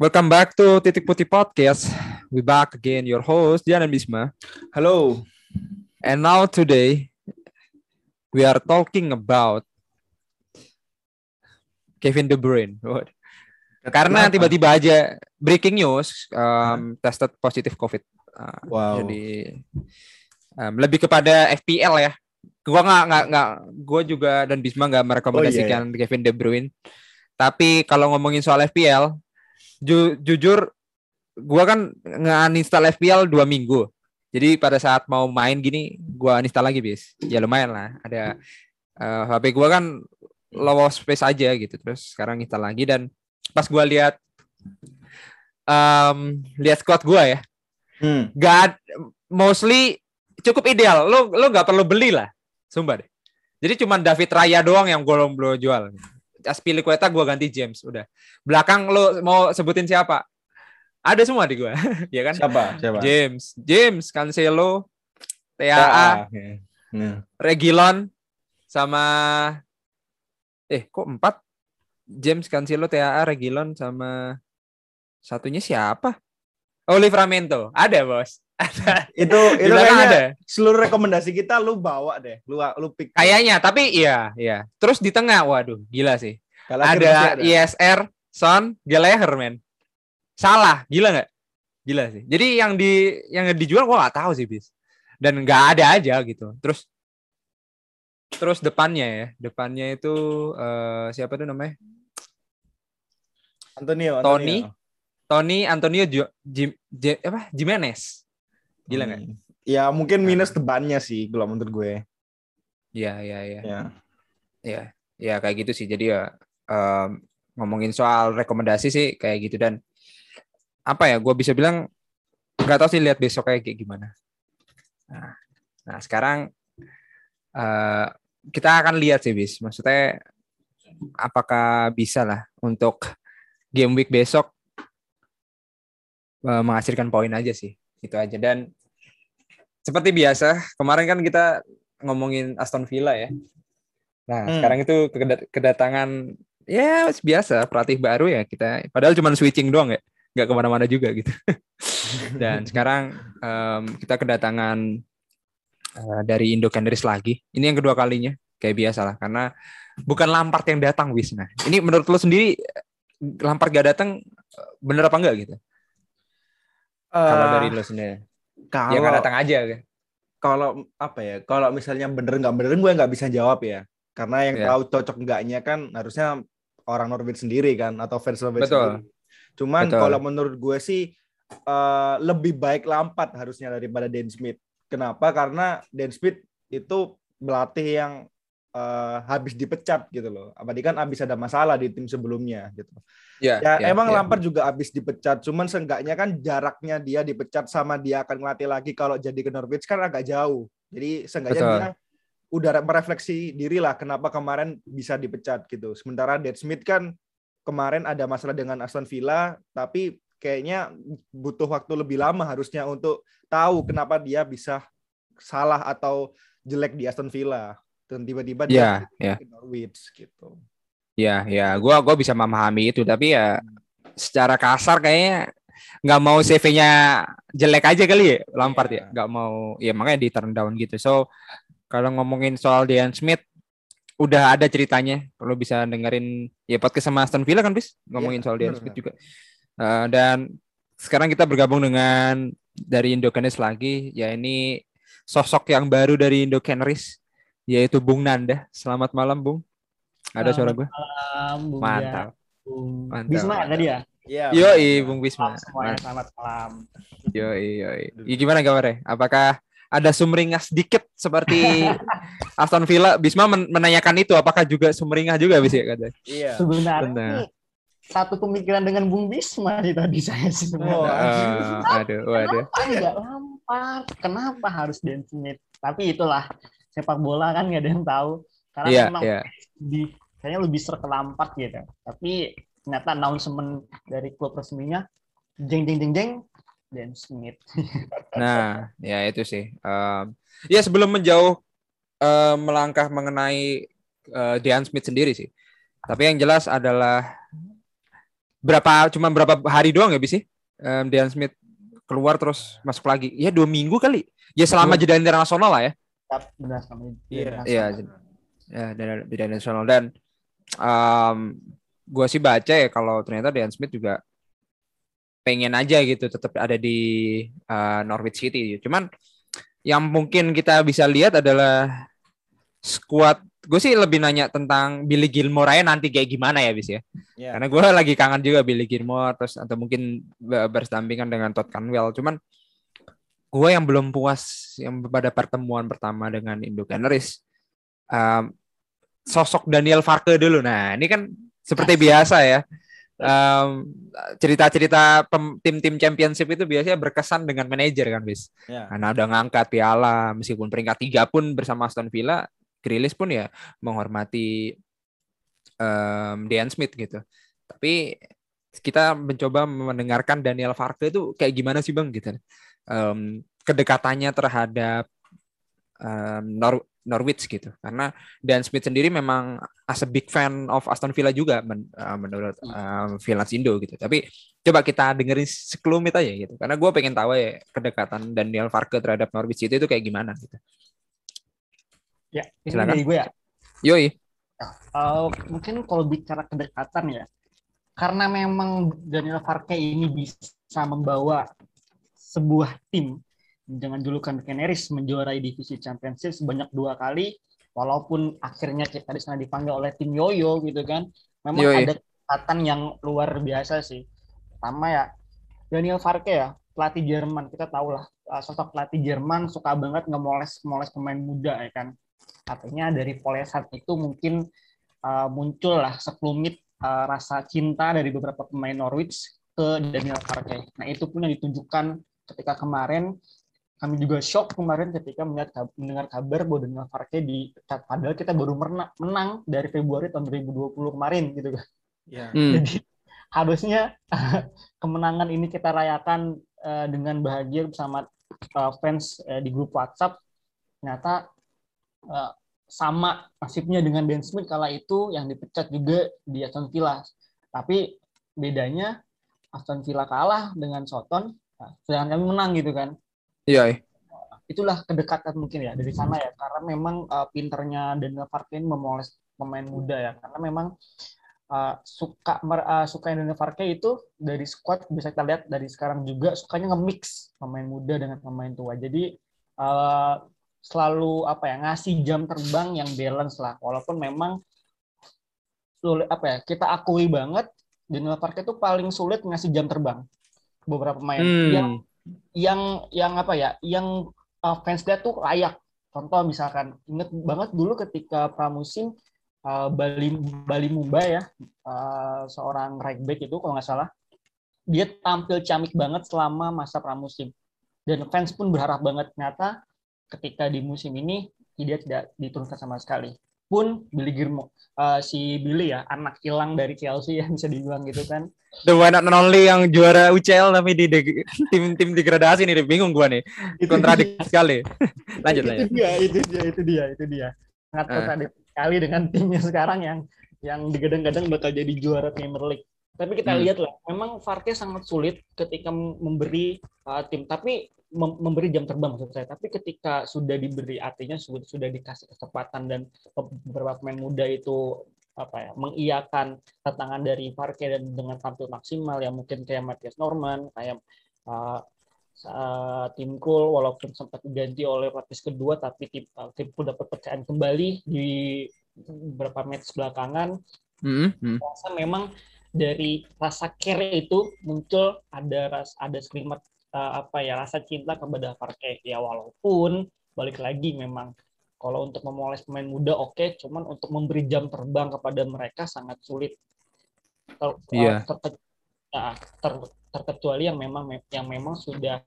Welcome back to Titik Putih Podcast. We back again, your host Dian and Bisma. Halo. And now today we are talking about Kevin De Bruyne. What? Karena tiba-tiba aja breaking news um, tested positif COVID. Uh, Wow. Jadi um, lebih kepada FPL ya. Gua nggak nggak nggak. Gua juga dan Bisma nggak merekomendasikan Kevin De Bruyne. Tapi kalau ngomongin soal FPL, ju- jujur gua kan nge-uninstall FPL dua minggu. Jadi pada saat mau main gini, gua uninstall lagi bis. Ya lumayan lah. Ada eh, HP gua kan low space aja gitu. Terus sekarang install lagi dan pas gua lihat em lihat squad gua ya, Hmm. gak mostly cukup ideal. Lo lo nggak perlu beli lah, sumpah deh. Jadi cuma David Raya doang yang gue belum jual. Aspilicueta gue ganti James udah. Belakang lo mau sebutin siapa? Ada semua di gue, ya kan? Siapa? Siapa? James, James, Cancelo, TAA, Ah, ya. Nah. Regilon, sama eh kok empat? James, Cancelo, TAA, Regilon, sama satunya siapa? Oh, Livramento. Ada bos. Ada. Itu itu kayaknya ada. seluruh rekomendasi kita lu bawa deh. Lu lu pick. Kayaknya, tapi iya, iya. Terus di tengah, waduh, gila sih. Kalau masih Ada ISR, Son, Gallagher, men. Salah, gila nggak? Gila sih. Jadi yang di yang dijual gua nggak tahu sih, bis. Dan nggak ada aja gitu. Terus terus depannya ya, depannya itu eh, siapa tuh namanya? Antonio, Tony. Antonio. Tony Antonio Jo, Jim, J- apa? Jimenez. Gila nggak? Hmm. Ya mungkin minus depannya sih kalau menurut gue. Iya, iya, iya. Ya. Ya, ya kayak gitu sih. Jadi ya em, ngomongin soal rekomendasi sih kayak gitu dan apa ya? Gue bisa bilang nggak tahu sih lihat besok kayak gimana. Nah, nah sekarang eh, kita akan lihat sih bis. Maksudnya apakah bisa lah untuk game week besok eh, menghasilkan poin aja sih. Itu aja dan seperti biasa kemarin kan kita ngomongin Aston Villa ya. Nah, Hmm. sekarang itu keda- kedatangan ya biasa pelatih baru ya kita. Padahal cuma switching doang ya, nggak ke mana-mana juga gitu. Dan sekarang em, kita kedatangan eh, dari Indo Canaries lagi. Ini yang kedua kalinya, kayak biasa lah. Karena bukan Lampard yang datang, Wis. Nah, ini menurut lo sendiri Lampard gak datang bener apa enggak gitu? Kalau Eh, dari lo sendiri, kalau ya nggak datang aja. kan? kalau apa ya? Kalau misalnya bener nggak bener gue nggak bisa jawab ya. Karena yang Ya. tahu cocok enggaknya kan harusnya orang Norwich sendiri kan atau fans Norwich Betul. sendiri. Cuman Betul. kalau menurut gue sih eh, lebih baik Lampard harusnya daripada Dan Smith. Kenapa? Karena Dan Smith itu pelatih yang eh, habis dipecat gitu loh. Apalagi kan habis ada masalah di tim sebelumnya gitu. Ya, Ya, emang ya. Lampard juga habis dipecat, cuman seenggaknya kan jaraknya dia dipecat sama dia akan ngelatih lagi kalau jadi ke Norwich kan agak jauh. Jadi seenggaknya Betul. dia udah merefleksi diri lah kenapa kemarin bisa dipecat gitu. Sementara Dead Smith kan kemarin ada masalah dengan Aston Villa, tapi kayaknya butuh waktu lebih lama harusnya untuk tahu kenapa dia bisa salah atau jelek di Aston Villa. Dan tiba-tiba Ya, dia ya. ke Norwich gitu. Ya, ya, gua gua bisa memahami itu, tapi ya secara kasar kayaknya nggak mau CV-nya jelek aja kali ya Lampard ya, Iya. nggak mau, ya makanya di turn down gitu. So kalau ngomongin soal Dean Smith, udah ada ceritanya. Kalau bisa dengerin ya podcast sama Aston Villa kan, bis ngomongin Iya, soal Dean. Smith juga. Eh, dan sekarang kita bergabung dengan dari Indo Canaries lagi, ya ini sosok yang baru dari Indo Canaries, yaitu Bung Nanda. Selamat malam, Bung. Ada suara gue? malam, Bung Mantap. Bung Mantap, Bisma mantap. tadi ya? Iya. Yoi. Bung Bisma. Malam semuanya, selamat malam. Yoi, yoi. Ya, gimana kabarnya? Apakah ada sumringah sedikit seperti Aston Villa? Bisma men- menanyakan itu, apakah juga sumringah juga bisa ya kata? Iya. Sebenarnya Benar. satu pemikiran dengan Bung Bisma sih tadi saya Oh, sebenarnya. Eh, aduh, waduh. Kenapa nggak Lampard? Kenapa harus Dan Smith? Tapi itulah sepak bola kan nggak ada yang tahu. Karena Iya, memang iya. di kayaknya lebih ser ke Lampard gitu. Tapi ternyata announcement dari klub resminya jeng jeng jeng jeng Dan Smith. Nah, ya itu sih. Em, ya sebelum menjauh eh, melangkah mengenai eh, Dean Smith sendiri sih. Tapi yang jelas adalah berapa cuma berapa hari doang ya sih um, Dean Smith keluar terus masuk lagi ya dua minggu kali ya selama jeda internasional lah ya benar iya iya ya jeda internasional dan um, gue sih baca ya kalau ternyata Dean Smith juga pengen aja gitu tetap ada di uh, Norwich City. Cuman yang mungkin kita bisa lihat adalah squad gue sih lebih nanya tentang Billy Gilmore aja nanti kayak gimana ya bis ya? Yeah. karena gue lagi kangen juga Billy Gilmore terus atau mungkin bersampingan dengan Todd Canwell cuman gue yang belum puas yang pada pertemuan pertama dengan Indo Canaries um, sosok Daniel Farke dulu nah ini kan seperti biasa ya um, cerita-cerita tim-tim championship itu biasanya berkesan dengan manajer kan bis yeah. karena udah ngangkat piala meskipun peringkat tiga pun bersama Aston Villa Grilis pun ya menghormati um, Dean Smith gitu. Tapi kita mencoba mendengarkan Daniel Farke itu kayak gimana sih bang gitu. Um, kedekatannya terhadap um, Nor Norwich gitu. Karena Dan Smith sendiri memang as a big fan of Aston Villa juga men uh, menurut um, Villas Indo gitu. Tapi coba kita dengerin sekelumit aja gitu. Karena gue pengen tahu ya kedekatan Daniel Farke terhadap Norwich itu itu kayak gimana gitu. Ya, ini Silakan. dari gue ya. Yoi. Uh, mungkin kalau bicara kedekatan ya, karena memang Daniel Farke ini bisa membawa sebuah tim dengan julukan Canaries menjuarai divisi Championship sebanyak dua kali, walaupun akhirnya kita di sana dipanggil oleh tim Yoyo gitu kan, memang Yoi. ada kedekatan yang luar biasa sih. Pertama ya, Daniel Farke ya, pelatih Jerman kita tahu lah eh, sosok pelatih Jerman suka banget ngemoles moles pemain muda ya kan Artinya dari polesan itu mungkin uh, muncul lah sekelumit uh, rasa cinta dari beberapa pemain Norwich ke Daniel Farke. Nah itu pun yang ditunjukkan ketika kemarin kami juga shock kemarin ketika melihat mendengar kabar bahwa Daniel Farke dipecat. Padahal kita baru menang dari Februari tahun 2020 kemarin gitu kan. Yeah. Hmm. Jadi harusnya kemenangan ini kita rayakan uh, dengan bahagia bersama uh, fans uh, di grup WhatsApp. Ternyata uh, sama nasibnya dengan Dan Smith kala itu yang dipecat juga di Aston Villa. Tapi bedanya Aston Villa kalah dengan Soton, nah, sedangkan kami menang gitu kan. Iya. iya. Itulah kedekatan mungkin ya dari sana ya, karena memang uh, pinternya Daniel Farke memoles pemain muda ya, karena memang uh, suka mer, uh, suka Daniel Farke itu dari squad bisa kita lihat dari sekarang juga sukanya nge-mix pemain muda dengan pemain tua. Jadi uh, selalu apa ya ngasih jam terbang yang balance lah walaupun memang sulit apa ya kita akui banget Daniel Parker itu paling sulit ngasih jam terbang beberapa pemain hmm. yang yang yang apa ya yang uh, fans dia tuh layak. Contoh misalkan inget banget dulu ketika pramusim uh, Bali Bali Mumbai ya uh, seorang right back itu kalau nggak salah dia tampil camik banget selama masa pramusim. Dan fans pun berharap banget ternyata ketika di musim ini dia tidak diturunkan sama sekali pun Billy Girmo uh, si Billy ya anak hilang dari Chelsea yang bisa dibilang gitu kan. The one and only yang juara UCL tapi di tim tim degradasi nih bingung gua nih. Kontradiksi sekali. Lanjut itu lanjut. dia itu dia itu dia itu dia. Sangat uh. kontradiksi sekali dengan timnya sekarang yang yang digadang-gadang bakal jadi juara Premier League tapi kita hmm. lihat lah memang Farke sangat sulit ketika memberi uh, tim tapi memberi jam terbang maksud saya. Tapi ketika sudah diberi artinya sudah sudah dikasih kesempatan dan beberapa pemain muda itu apa ya mengiyakan tantangan dari Parke dan dengan tampil maksimal ya mungkin kayak Matthias Norman kayak uh, uh, tim Cool walaupun sempat diganti oleh lapis kedua tapi tim uh, tim Cool dapat percayaan kembali di beberapa match belakangan. Mm -hmm. Rasa memang dari rasa care itu muncul ada ras ada selimut uh, apa ya rasa cinta kepada Parke ya walaupun balik lagi memang kalau untuk memoles pemain muda oke okay, cuman untuk memberi jam terbang kepada mereka sangat sulit ter, yeah. ter, ter, ya, ter, terkecuali yang memang yang memang sudah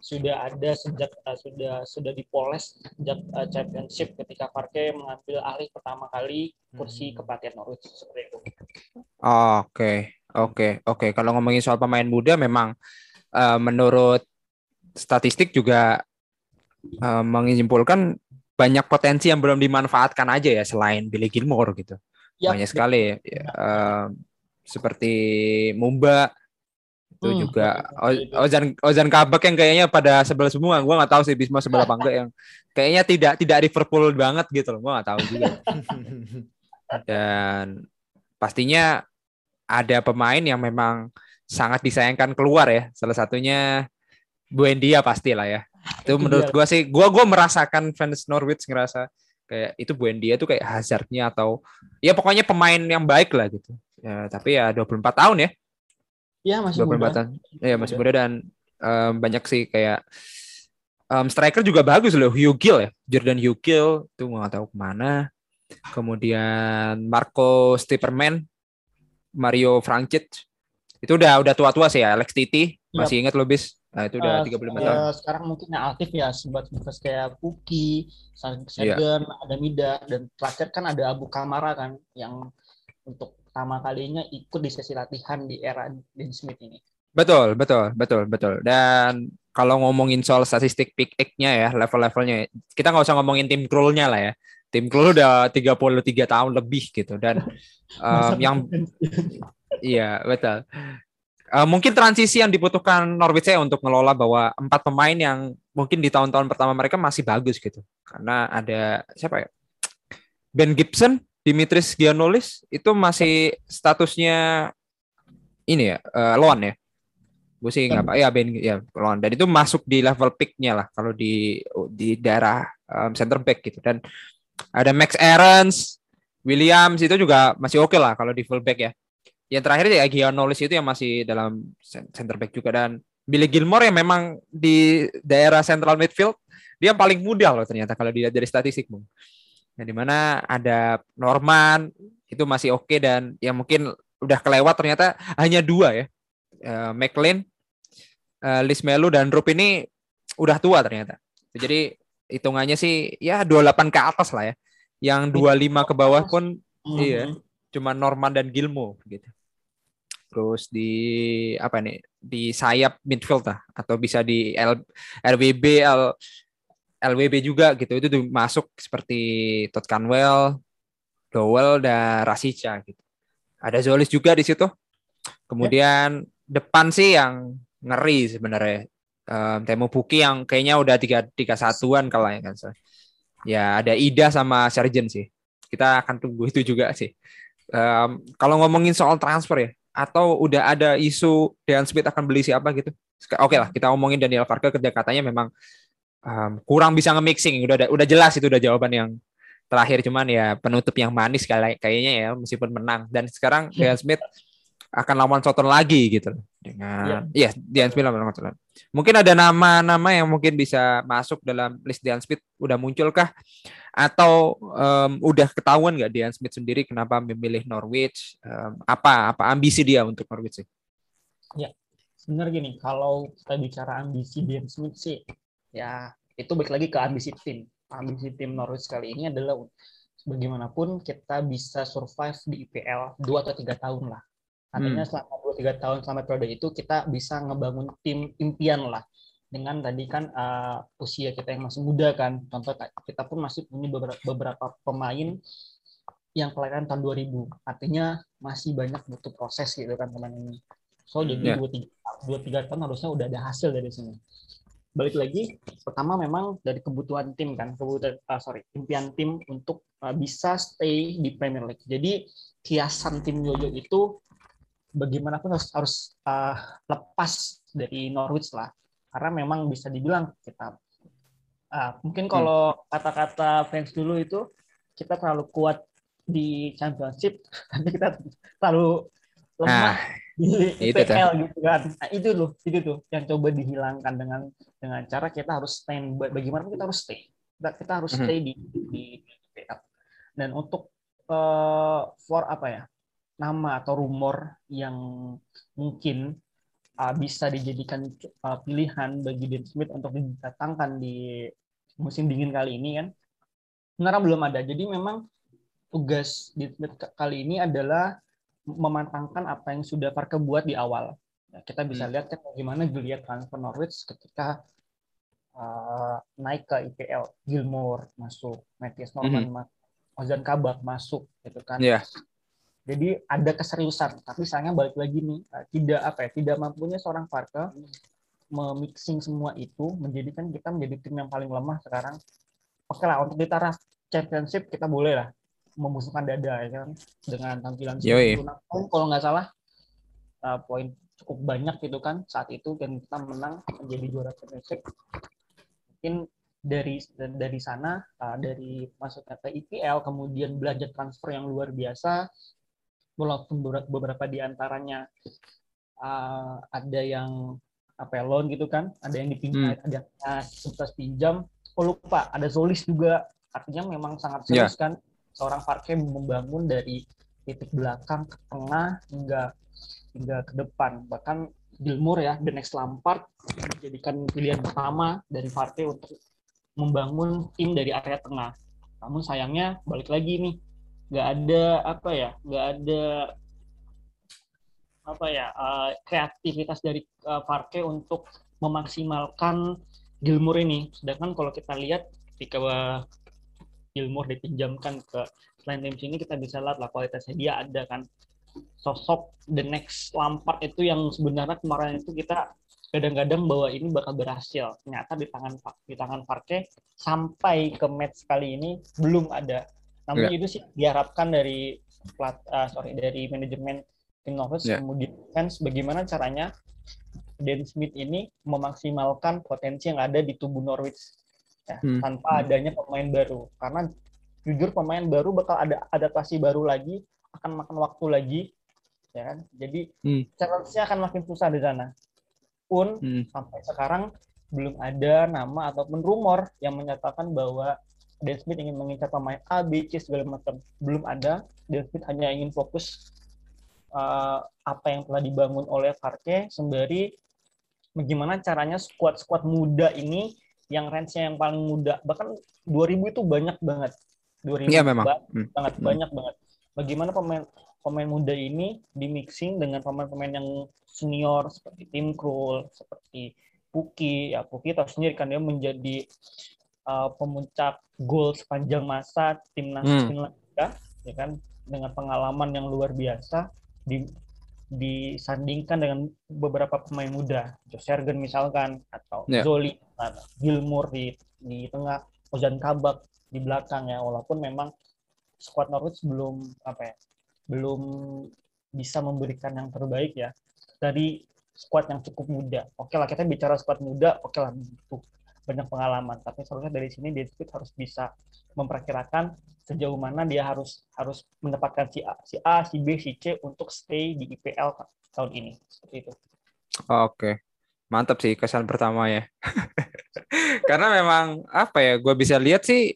sudah ada sejak uh, sudah sudah dipoles sejak uh, championship ketika Parke mengambil alih pertama kali kursi hmm. kepatian Norwich seperti itu. Oke, oke, oke. Kalau ngomongin soal pemain muda memang uh, menurut statistik juga uh, menyimpulkan banyak potensi yang belum dimanfaatkan aja ya selain Billy Gilmore gitu. Ya, banyak sekali ya. Uh, seperti Mumba itu hmm, juga. Ozan Ozan Kabak yang kayaknya pada sebelah semua. Gue nggak tahu sih Bisma sebelah apa enggak yang kayaknya tidak tidak Liverpool banget gitu loh. Gue nggak tahu juga. Dan pastinya ada pemain yang memang sangat disayangkan keluar ya. Salah satunya Buendia pasti lah ya. Itu menurut gue sih gue gua merasakan fans Norwich ngerasa kayak itu Buendia tuh kayak hazardnya atau ya pokoknya pemain yang baik lah gitu. Ya, tapi ya 24 tahun ya Iya masih muda. Tahun. Ya masih muda dan um, banyak sih kayak um, striker juga bagus loh Hugh Gill ya. Jordan Hugh Gill itu nggak tahu ke mana. Kemudian Marco Stipperman Mario Francic. Itu udah udah tua-tua sih ya Alex Titi. Masih ingat lo bis? Nah itu udah tiga puluh lima tahun. sekarang mungkin yang aktif ya sebat sebat kayak Puki Sagan yeah. ada Mida dan terakhir kan ada Abu Kamara kan yang untuk pertama kalinya ikut di sesi latihan di era Dean Smith ini. Betul, betul, betul, betul. Dan kalau ngomongin soal statistik pick nya ya, level-levelnya, kita nggak usah ngomongin tim Krul-nya lah ya. Tim Krul udah 33 tahun lebih gitu. Dan um, yang... iya, betul. Uh, mungkin transisi yang dibutuhkan Norwich ya untuk ngelola bahwa empat pemain yang mungkin di tahun-tahun pertama mereka masih bagus gitu. Karena ada siapa ya? Ben Gibson Dimitris Gianolis itu masih statusnya ini ya uh, loan ya? Gue sih nggak ya Ben ya loan dan itu masuk di level picknya lah kalau di di daerah um, center back gitu. Dan ada Max Aarons Williams itu juga masih oke okay lah kalau di full back ya. Yang terakhir ya Gianolis itu yang masih dalam center back juga. Dan Billy Gilmore yang memang di daerah central midfield dia paling mudah loh ternyata kalau dilihat dari statistik bung Nah, di mana ada Norman itu masih oke okay dan ya mungkin udah kelewat ternyata hanya dua ya. Uh, McLean, uh, Liz Melu dan Rup ini udah tua ternyata. Jadi hitungannya sih ya 28 ke atas lah ya. Yang 25 ke bawah pun mm-hmm. iya cuma Norman dan Gilmo gitu. Terus di apa nih di sayap midfield lah atau bisa di L, RWB L, LWB juga gitu itu masuk seperti Todd Canwell, Dowell dan Rasica gitu. Ada Zolis juga di situ. Kemudian ya. depan sih yang ngeri sebenarnya. Um, Temo Puki yang kayaknya udah tiga tiga satuan kalau ya kan. Ya ada Ida sama Sergeant sih. Kita akan tunggu itu juga sih. Um, kalau ngomongin soal transfer ya, atau udah ada isu Dean Smith akan beli siapa gitu? Oke okay lah, kita ngomongin Daniel Farke kerja katanya memang um, kurang bisa nge-mixing. Udah udah jelas itu udah jawaban yang terakhir. Cuman ya penutup yang manis kayaknya ya meskipun menang. Dan sekarang yeah. Dean Smith akan lawan Soton lagi gitu dengan iya. yeah. Dean Smith lawan Soton mungkin ada nama-nama yang mungkin bisa masuk dalam list Dean Smith. Udah munculkah? Atau um, udah ketahuan nggak Dean Smith sendiri kenapa memilih Norwich? Um, apa apa ambisi dia untuk Norwich sih? Ya sebenarnya gini kalau kita bicara ambisi Dean Smith sih ya itu balik lagi ke ambisi tim. Ambisi tim Norwich kali ini adalah bagaimanapun kita bisa survive di IPL dua atau tiga tahun lah. Artinya hmm. selama dua tiga tahun selama periode itu kita bisa ngebangun tim impian lah. Dengan tadi kan uh, usia kita yang masih muda kan. Contoh kita pun masih punya beberapa, beberapa pemain yang kelahiran tahun 2000 artinya masih banyak butuh proses gitu kan teman ini. So jadi yeah. dua tiga dua tiga tahun harusnya udah ada hasil dari sini balik lagi pertama memang dari kebutuhan tim kan kebutuhan uh, sorry impian tim untuk uh, bisa stay di Premier League jadi kiasan tim Yoyo itu bagaimanapun harus harus uh, lepas dari Norwich lah karena memang bisa dibilang kita uh, mungkin hmm. kalau kata-kata fans dulu itu kita terlalu kuat di Championship tapi kita terlalu lemah nah di IPL gitu kan. Nah, itu loh, itu tuh yang coba dihilangkan dengan dengan cara kita harus stand bagaimana kita harus stay. Kita, harus mhm. stay di di IPL. Dan untuk uh, for apa ya? nama atau rumor yang mungkin uh, bisa dijadikan uh, pilihan bagi Dean Smith untuk didatangkan di musim dingin kali ini kan sebenarnya belum ada jadi memang tugas Dean Smith kali ini adalah memantangkan apa yang sudah Farke buat di awal. Ya, kita bisa hmm. lihat kan bagaimana Juliet transfer Norwich ketika uh, naik ke IPL, Gilmore masuk, Matthias Norman hmm. masuk, Ozan Kabak masuk, gitu kan. Yeah. Jadi ada keseriusan, tapi sayangnya balik lagi nih eh, tidak apa ya, tidak mampunya seorang Farke memixing semua itu menjadikan kita menjadi tim yang paling lemah sekarang. Oke lah untuk di taraf championship kita boleh lah membusukkan dada ya kan dengan tampilan Yoi. kalau nggak salah uh, poin cukup banyak gitu kan saat itu dan kita menang menjadi juara championship. Mungkin dari dari sana uh, dari masuknya ke IPL kemudian belanja transfer yang luar biasa walaupun beberapa di antaranya uh, ada yang apa loan gitu kan, ada yang dipinjam, hmm. ada yang sebelas pinjam. Oh lupa, ada Zolis juga. Artinya memang sangat serius yeah. kan seorang Parke membangun dari titik belakang ke tengah hingga hingga ke depan. Bahkan Gilmour ya, the next Lampard dijadikan pilihan pertama dari Parke untuk membangun tim dari area tengah. Namun sayangnya balik lagi nih, nggak ada apa ya, nggak ada apa ya uh, kreativitas dari uh, Farke untuk memaksimalkan Gilmour ini. Sedangkan kalau kita lihat ketika uh, Gilmour dipinjamkan ke selain tim sini kita bisa lihat lah kualitasnya dia ada kan sosok the next Lampard itu yang sebenarnya kemarin itu kita kadang-kadang bahwa ini bakal berhasil. Ternyata di tangan di tangan Farke sampai ke match kali ini belum ada. Namun yeah. itu sih diharapkan dari plat, uh, sorry dari manajemen tim Norwich yeah. kemudian fans bagaimana caranya Dan Smith ini memaksimalkan potensi yang ada di tubuh Norwich ya, hmm. tanpa adanya pemain baru karena jujur pemain baru bakal ada adaptasi baru lagi akan makan waktu lagi ya kan jadi hmm. challenge-nya akan makin susah di sana pun hmm. sampai sekarang belum ada nama ataupun rumor yang menyatakan bahwa Dan Smith ingin mengincar pemain A, B, C segala macam belum ada. Dan Smith hanya ingin fokus uh, apa yang telah dibangun oleh Parke sembari bagaimana caranya squad-squad muda ini yang range-nya yang paling muda bahkan 2000 itu banyak banget 2000 ya, memang. Ba hmm. banget hmm. banyak banget bagaimana pemain pemain muda ini di mixing dengan pemain-pemain yang senior seperti Tim Krul seperti Puki. Ya Puki tahu sendiri kan dia menjadi uh, pemuncak gol sepanjang masa timnas hmm. Finlandia ya kan? Dengan pengalaman yang luar biasa di, disandingkan dengan beberapa pemain muda, Joe Sergen misalkan atau yeah. Zoli, atau Gilmour di di tengah, Ozan Kabak di belakang ya, walaupun memang squad Norwich belum apa ya, belum bisa memberikan yang terbaik ya dari squad yang cukup muda. Oke lah kita bicara squad muda, oke lah banyak pengalaman, tapi seharusnya dari sini Deadspit harus bisa memperkirakan sejauh mana dia harus harus mendapatkan si A, si A, si B, si C untuk stay di IPL tahun ini seperti itu. Oke, mantap sih kesan pertama ya. Karena memang apa ya, gue bisa lihat sih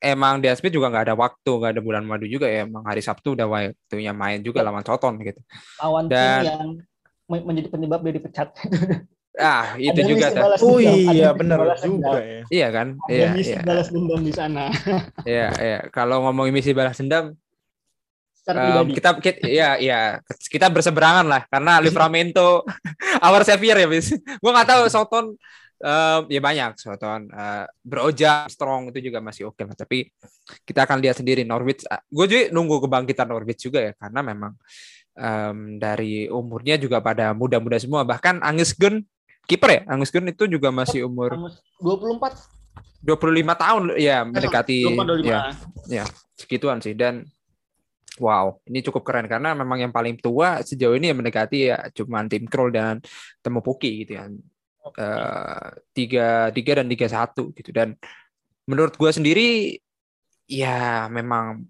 emang di Smith juga nggak ada waktu, nggak ada bulan madu juga ya. Emang hari Sabtu udah waktunya main juga lawan Soton gitu. Lawan Dan, yang menjadi penyebab dia dipecat. Ah, itu ada juga kan. Oh iya, benar juga ya. Iya kan? Ada iya, misi iya. balas dendam di sana. Iya, iya. Kalau ngomongin misi balas dendam, um, kita, kita ya ya kita berseberangan lah karena Livramento our savior ya bis. Gue nggak tahu Soton um, ya banyak Soton uh, beroja strong itu juga masih oke okay lah tapi kita akan lihat sendiri. Norwich. Uh, gue juga nunggu kebangkitan Norwich juga ya karena memang um, dari umurnya juga pada muda-muda semua. Bahkan Angis Gun kiper ya? Angus Gun itu juga masih umur 24 25 tahun ya mendekati ya ya segituan sih. Dan wow ini cukup keren karena memang yang paling tua sejauh ini yang mendekati ya cuma tim Kroll dan Temu Puki gitu ya tiga tiga dan tiga satu gitu dan menurut gue sendiri ya memang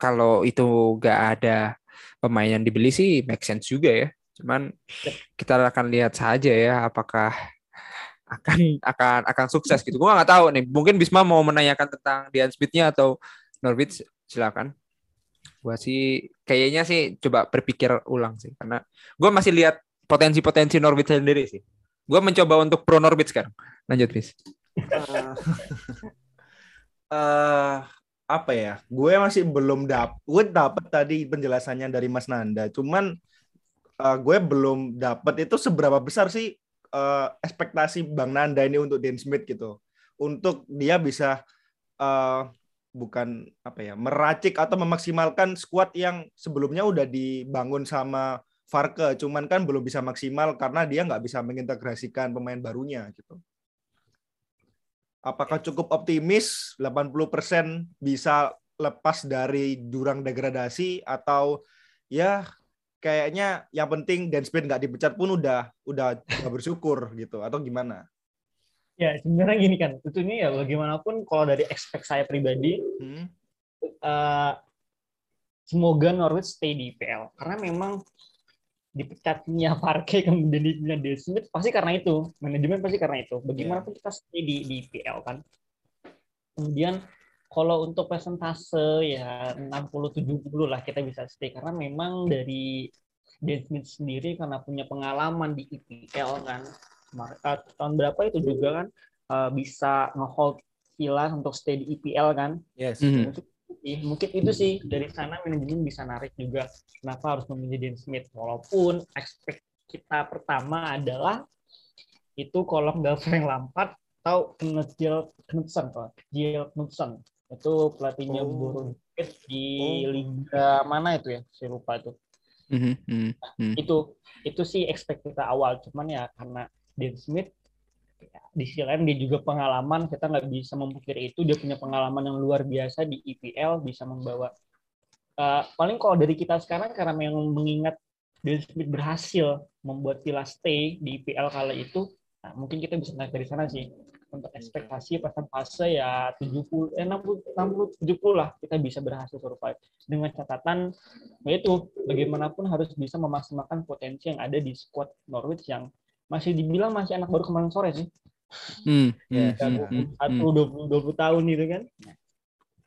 kalau itu gak ada pemain yang dibeli sih make sense juga ya Cuman kita akan lihat saja ya apakah akan akan akan sukses gitu. Gua nggak tahu nih. Mungkin Bisma mau menanyakan tentang Dian Smith-nya atau Norwich silakan. Gua sih kayaknya sih coba berpikir ulang sih karena gua masih lihat potensi-potensi Norwich sendiri sih. Gua mencoba untuk pro Norwich sekarang. Lanjut, Bis. Uh, uh, apa ya? Gue masih belum dap. Gue dapet tadi penjelasannya dari Mas Nanda. Cuman uh, gue belum dapat itu seberapa besar sih uh, ekspektasi Bang Nanda ini untuk Dan Smith gitu. Untuk dia bisa uh, bukan apa ya meracik atau memaksimalkan skuad yang sebelumnya udah dibangun sama Farke, cuman kan belum bisa maksimal karena dia nggak bisa mengintegrasikan pemain barunya gitu. Apakah cukup optimis 80% bisa lepas dari jurang degradasi atau ya kayaknya yang penting Dan Smith nggak dipecat pun udah udah, udah bersyukur gitu atau gimana? Ya sebenarnya gini kan, tentunya ya bagaimanapun kalau dari expect saya pribadi, hmm. uh, semoga Norwich stay di IPL karena memang dipecatnya Parke kemudian dipecatnya Dale Smith pasti karena itu manajemen pasti karena itu bagaimanapun yeah. kita stay di, di IPL kan kemudian kalau untuk persentase ya 60-70 lah kita bisa stay karena memang dari Dan Smith sendiri karena punya pengalaman di IPL kan uh, tahun berapa itu juga kan uh, bisa ngehold Villa untuk stay di IPL kan. Yes. Mm -hmm. Mungkin, itu sih. Dari sana manajemen bisa narik juga kenapa harus memilih Dan Smith. Walaupun expect kita pertama adalah itu kalau nggak Frank Lampard atau Jill Knudsen kalau Jill Knudsen itu pelatihnya oh. Burung di oh. liga mana itu ya? Saya lupa itu mm -hmm. nah, itu itu sih expect kita awal. Cuman ya karena Dan Smith di sisi lain dia juga pengalaman kita nggak bisa memukiri itu dia punya pengalaman yang luar biasa di IPL bisa membawa uh, paling kalau dari kita sekarang karena memang mengingat Dan Smith berhasil membuat Villa stay di IPL kala itu nah, mungkin kita bisa naik dari sana sih. Untuk ekspektasi fase ya 70 eh 60 60 70 lah kita bisa berhasil survive. Dengan catatan yaitu bagaimanapun harus bisa memaksimalkan potensi yang ada di squad Norwich yang masih dibilang masih anak baru kemarin sore sih. Hmm, ya, hmm, hmm, dua puluh dua puluh tahun gitu kan.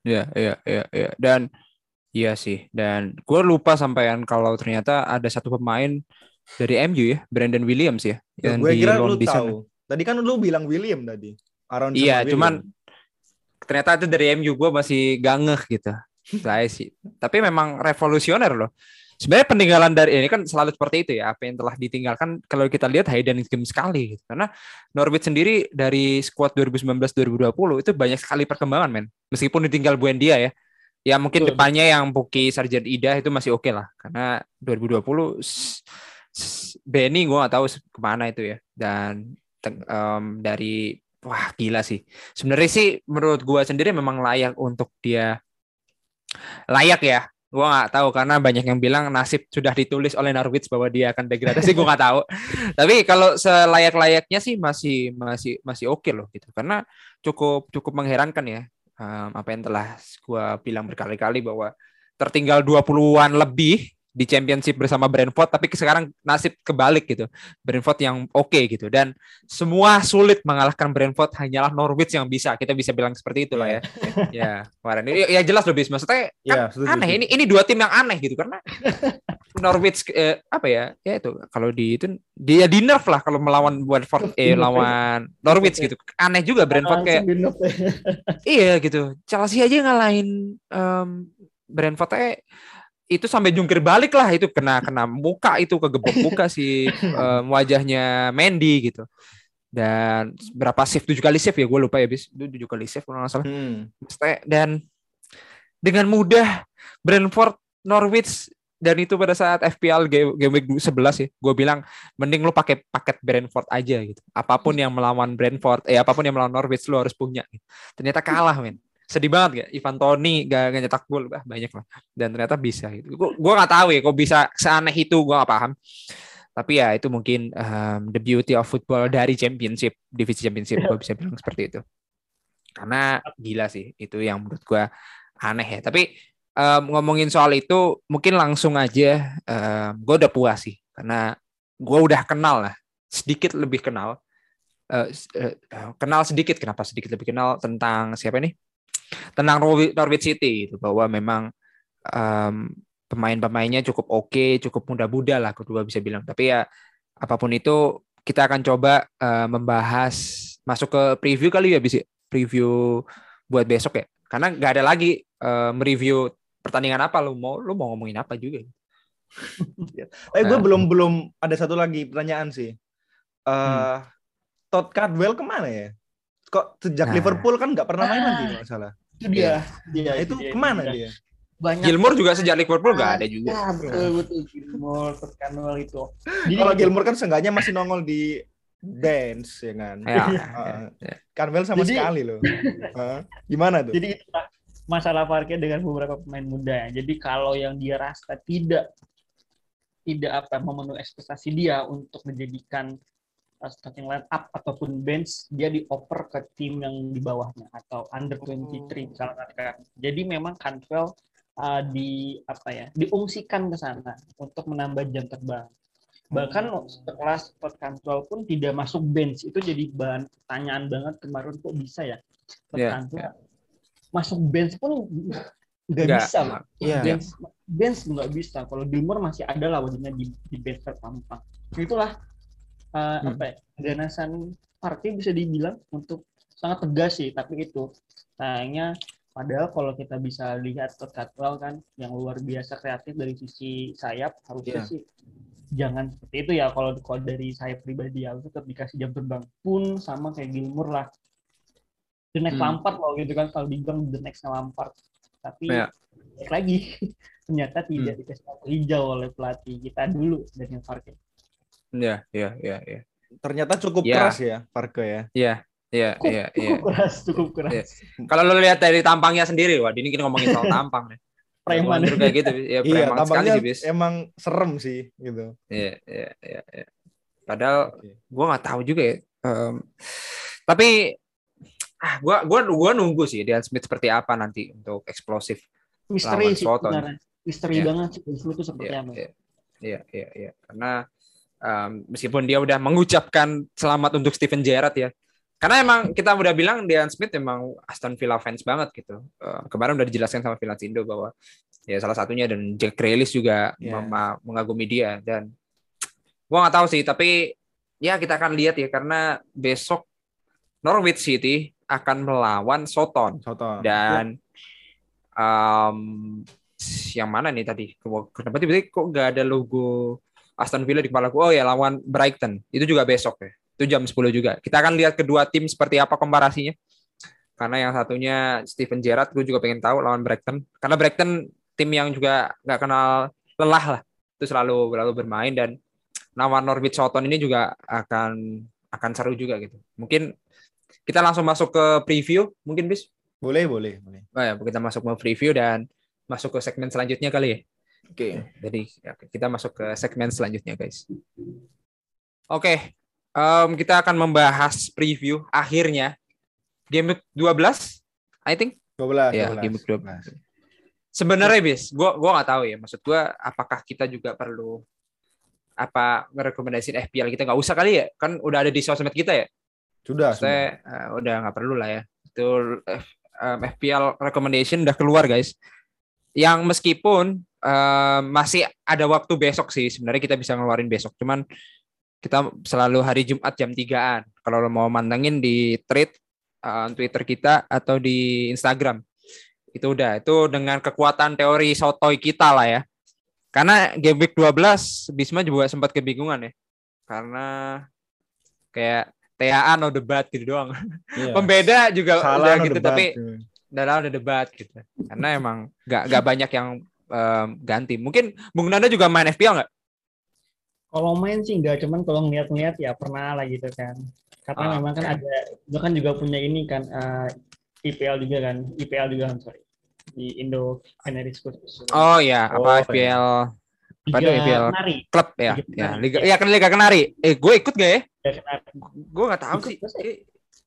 Ya, ya, ya, ya. Dan iya sih. Dan gue lupa sampaian kalau ternyata ada satu pemain dari MU ya, Brandon Williams ya. ya gue kira lu tahu. Sana. Tadi kan lu bilang William tadi. Aaron iya, cuman ternyata itu dari MU gue masih gangeh gitu. Saya sih. Tapi memang revolusioner loh sebenarnya peninggalan dari ini kan selalu seperti itu ya apa yang telah ditinggalkan kalau kita lihat hidden game sekali gitu. karena Norwich sendiri dari squad 2019-2020 itu banyak sekali perkembangan men. Meskipun ditinggal Buendia ya. Ya mungkin Betul. depannya yang Puki Sarjant Ida itu masih oke okay lah. Karena 2020 Benny gue gak tahu ke mana itu ya. Dan um, dari wah gila sih. Sebenarnya sih menurut gue sendiri memang layak untuk dia layak ya Gua nggak tahu karena banyak yang bilang nasib sudah ditulis oleh Norwich bahwa dia akan degradasi. gua nggak tahu. Tapi kalau selayak-layaknya sih masih masih masih oke okay loh gitu. Karena cukup cukup mengherankan ya um, apa yang telah gua bilang berkali-kali bahwa tertinggal 20-an lebih di championship bersama Brentford tapi sekarang nasib kebalik gitu. Brentford yang oke okay, gitu. Dan semua sulit mengalahkan Brentford hanyalah Norwich yang bisa. Kita bisa bilang seperti itulah ya. Ya kemarin. Ya, ya jelas lebih maksudnya kan ya, aneh ini ini dua tim yang aneh gitu. Karena Norwich eh, apa ya ya itu kalau di itu dia di nerf lah kalau melawan Brentford eh lawan Norwich gitu. Aneh juga Brentford kayak iya gitu. Chelsea aja ngalahin um, Brentford eh itu sampai jungkir balik lah itu kena kena muka itu kegebok muka si um, wajahnya Mandy gitu. Dan berapa save tujuh kali save ya? Gue lupa ya bis. Itu tujuh kali save kalau nggak salah. Hmm. dan dengan mudah Brentford Norwich dan itu pada saat FPL game, game week 11 ya gue bilang mending lu pakai paket Brentford aja gitu. Apa pun yang melawan Brentford eh apa pun yang melawan Norwich lu harus punya ternyata kalah men sedih banget gak Ivan Toni gak, gak nyetak gol. Bah, banyak lah. Dan ternyata bisa gitu. Gue gue nggak tahu ya kok bisa seaneh itu gue gak paham. Tapi ya itu mungkin um, the beauty of football dari championship divisi championship gue bisa bilang seperti itu. Karena gila sih itu yang menurut gue aneh ya. Tapi um, ngomongin soal itu mungkin langsung aja um, gue udah puas sih. Karena gue udah kenal lah sedikit lebih kenal uh, uh, kenal sedikit kenapa sedikit lebih kenal tentang siapa nih tentang Norwich City itu bahwa memang um, pemain-pemainnya cukup oke, okay, cukup muda-muda lah kedua bisa bilang. Tapi ya apa pun itu kita akan coba uh, membahas masuk ke preview kali ya bisa preview buat besok ya. Karena nggak ada lagi uh, mereview pertandingan apa lu mau lu mau ngomongin apa juga. eh gue belum belum ada satu lagi pertanyaan sih. Uh, hmm. Todd Cardwell ke mana ya? Kok sejak nah. Liverpool kan nggak pernah main lagi kalau salah. Itu dia. dia itu dia, ke mana dia? dia? Banyak Gilmore juga sejak Liverpool gak ada juga. Ya, betul betul Gilmore, Terkanwell itu. Kalau Gilmore kan seenggaknya masih nongol di bench ya kan. Ya, uh, ya. Sama jadi, sekali loh. uh, gimana tuh? Jadi masalah Parkir dengan beberapa pemain muda ya. Jadi kalau yang dia rasa tidak tidak apa memenuhi ekspektasi dia untuk menjadikan starting line up ataupun bench dia dioper ke tim yang di bawahnya atau under 23 misalkan kan. Jadi memang Cantwell uh, di apa ya diungsikan ke sana untuk menambah jam terbang. Bahkan setelah Scott Cantwell pun tidak masuk bench itu jadi bahan pertanyaan banget kemarin kok bisa ya Scott yeah, Cantwell yeah. masuk bench pun nggak bisa loh yeah. bench bench nggak bisa. Kalau Gilmore masih ada lah wajahnya di, di bench terpampang. Itulah uh, hmm. apa ya ganasan partai bisa dibilang untuk sangat tegas sih tapi itu sayangnya padahal kalau kita bisa lihat Cantwell kan yang luar biasa kreatif dari sisi sayap harusnya yeah. sih jangan seperti itu ya kalau kalau dari saya pribadi ya tetap dikasih jam terbang pun sama kayak Gilmore lah the next hmm. Lampard loh gitu kan kalau dibilang the next Lampard tapi ya. lagi ternyata tidak hmm. dikasih hijau oleh pelatih kita dulu Daniel Farke ya ya ya ya ternyata cukup ya. keras ya Farke ya ya Iya, iya, iya. Cukup keras, cukup keras. Ya. Kalau lo lihat dari tampangnya sendiri, wah, ini kita ngomongin soal tampang nih preman kayak gitu ya iya, sekali sih bis emang serem sih gitu iya iya iya, iya. padahal okay. gue nggak tahu juga ya um, tapi ah gue gua gua nunggu sih Dian Smith seperti apa nanti untuk eksplosif misteri sih misteri yeah. banget sih itu seperti yeah, apa iya iya iya ya. karena um, meskipun dia udah mengucapkan selamat untuk Steven Gerrard ya karena emang kita udah bilang Dean Smith emang Aston Villa fans banget gitu. Uh, kemarin udah dijelaskan sama Villa Indo bahwa ya salah satunya dan Jack Grealish juga yeah. mengagumi dia dan gua nggak tahu sih tapi ya kita akan lihat ya karena besok Norwich City akan melawan Soton, Soton. dan um, yang mana nih tadi? Kenapa tiba-tiba kok nggak ada logo Aston Villa di kepala gua? Oh ya lawan Brighton itu juga besok ya itu jam 10 juga. Kita akan lihat kedua tim seperti apa komparasinya. Karena yang satunya Steven Gerrard, gue juga pengen tahu lawan Brighton. Karena Brighton tim yang juga nggak kenal lelah lah. Itu selalu selalu bermain dan lawan Norwich Southampton ini juga akan akan seru juga gitu. Mungkin kita langsung masuk ke preview, mungkin bis? Boleh, boleh, boleh. Oh ya, kita masuk ke preview dan masuk ke segmen selanjutnya kali ya. Oke. Okay. Jadi kita masuk ke segmen selanjutnya, guys. Oke, um, kita akan membahas preview akhirnya game 12 I think 12 ya 12. game 12 sebenarnya bis gua gua nggak tahu ya maksud gua apakah kita juga perlu apa merekomendasiin FPL kita nggak usah kali ya kan udah ada di sosmed kita ya sudah saya uh, udah nggak perlu lah ya itu um, FPL recommendation udah keluar guys yang meskipun uh, masih ada waktu besok sih sebenarnya kita bisa ngeluarin besok cuman kita selalu hari Jumat jam 3-an. Kalau lo mau mantengin di thread uh, Twitter kita atau di Instagram. Itu udah, itu dengan kekuatan teori sotoy kita lah ya. Karena game week 12 Bisma juga sempat kebingungan ya. Karena kayak TAA no debat gitu doang. Iya. Pembeda juga Salah udah no gitu debat. tapi dalam ada debat gitu. Karena emang gak, gak banyak yang um, ganti. Mungkin Bung Nanda juga main FPL nggak? Kalau main sih enggak, cuman kalau ngeliat-ngeliat ya pernah lah gitu kan. Karena oh, memang kan ada, gue kan juga punya ini kan uh, eh, IPL juga kan, IPL juga kan sorry di Indo Canary School. Oh ya, oh, apa IPL? Apa itu IPL? Kenari. Klub ya, Liga ya, Liga, ya kan Liga Kenari. Eh, gue ikut gak ya? Liga Kenari. Gue nggak tahu sih.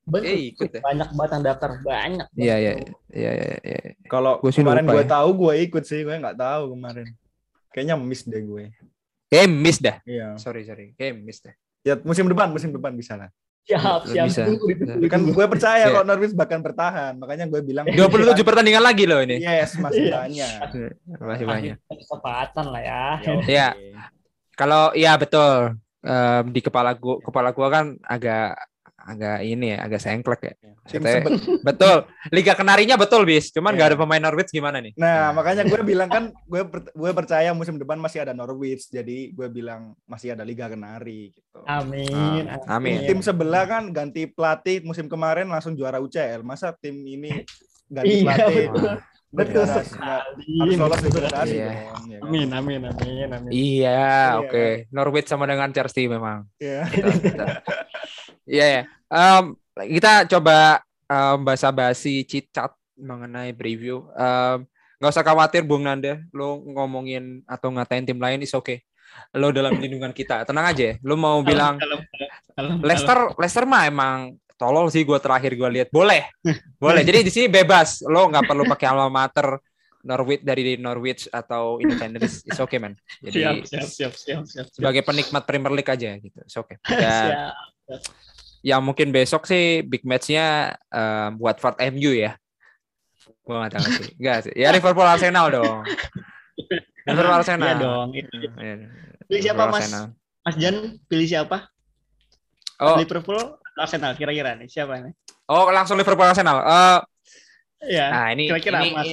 Banyak, eh, ikut ya. Banyak banget yang daftar, banyak. Iya, iya, iya, iya. Ya. Kalau kemarin gue ya. tahu, gue ikut sih, gue nggak tahu kemarin. Kayaknya miss deh gue. Kayak miss dah. Iya. Sorry, sorry. Kayak miss dah. Ya musim depan, musim depan bisa lah. Siap, siap. Bisa. Kan gue percaya kok Norwich bahkan bertahan. Makanya gue bilang 27 pertandingan lagi loh ini. Yes, masih iya. banyak. Masih banyak. Kesempatan lah ya. Iya. Kalau iya betul. Um, di kepala gua kepala gua kan agak agak ini ya, agak sengklek ya. Maksudnya, betul. Liga Kenarinya betul bis, cuman yeah. gak ada pemain Norwich gimana nih? Nah, makanya gue bilang kan gue gue percaya musim depan masih ada Norwich, jadi gue bilang masih ada Liga Kenari gitu. Amin. Ah, amin. Tim sebelah kan ganti pelatih musim kemarin langsung juara UCL. Masa tim ini ganti Iya, pelatih. betul. Wah, Betul sekali. Harus lolos degradasi Iya. ya kan? Amin, amin, amin, amin. Iya, Iya, oke. Norwich sama dengan Chelsea memang. Iya. Betul. Iya, ya. Em, kita coba um, basa-basi cicat mengenai preview. Em, nggak usah khawatir Bung Nanda, lo ngomongin atau ngatain tim lain is oke. Lo dalam lindungan kita. Tenang aja. Lo mau bilang Kalem, kalem, kalem, Leicester Leicester mah emang tolol sih gue terakhir gue lihat. Boleh. Boleh. Jadi di sini bebas. Lo nggak perlu pakai alma mater Norwich dari Norwich atau Independence. It's okay man. Siap, Jadi siap, siap, siap, siap. sebagai penikmat Premier League aja gitu. It's okay. Dan Siap. Yang mungkin besok sih big match-nya um, Watford MU ya. Gue nggak tahu sih. Enggak sih. Ya Liverpool Arsenal dong. Liverpool Arsenal. Iya dong. Itu. Iya, Pilih siapa, Liverpool, Mas? Arsenal. Mas Jan, pilih siapa? Oh, Liverpool, Arsenal kira-kira nih siapa nih? oh langsung Liverpool Arsenal. Eh, Iya. nah ini Kira-kira, ini, Mas.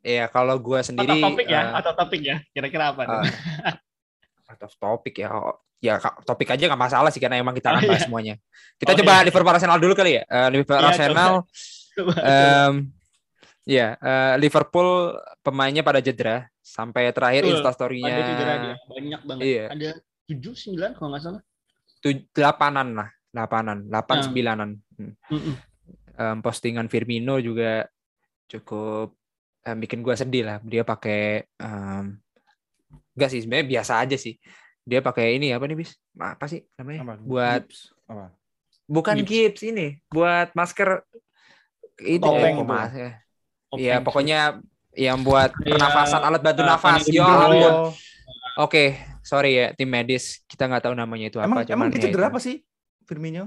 Iya, kalau gue sendiri atau topik ya, eh, atau topik ya. Kira-kira apa? eh, out of topik ya. Ya topik aja nggak masalah sih karena emang kita akan Oh, bahas iya. semuanya. Kita Oh, coba iya. Liverpool Arsenal dulu kali ya. Eh, Liverpool Iya, Arsenal Coba. Em, ya, eh, Liverpool pemainnya pada cedera sampai terakhir Betul, instastorynya banyak banget. Iya. Ada tujuh sembilan kalau nggak salah. delapanan lah, delapanan, delapan Hmm. sembilanan. Hmm. Mm-mm. Em, postingan Firmino juga cukup em, bikin gua sedih lah. Dia pakai em, enggak sih sebenarnya biasa aja sih. Dia pakai ini apa nih bis? Apa sih namanya? Apa? Buat Gibbs? Apa? bukan gips ini, buat masker itu Topeng mas- Topeng. Iya, pokoknya yang buat Iya, pernafasan alat bantu eh, nafas. Tony Ya ampun. Oh, Oke, sorry ya tim medis. Kita nggak tahu namanya itu emang apa. emang dia ya cedera itu. apa sih Firmino?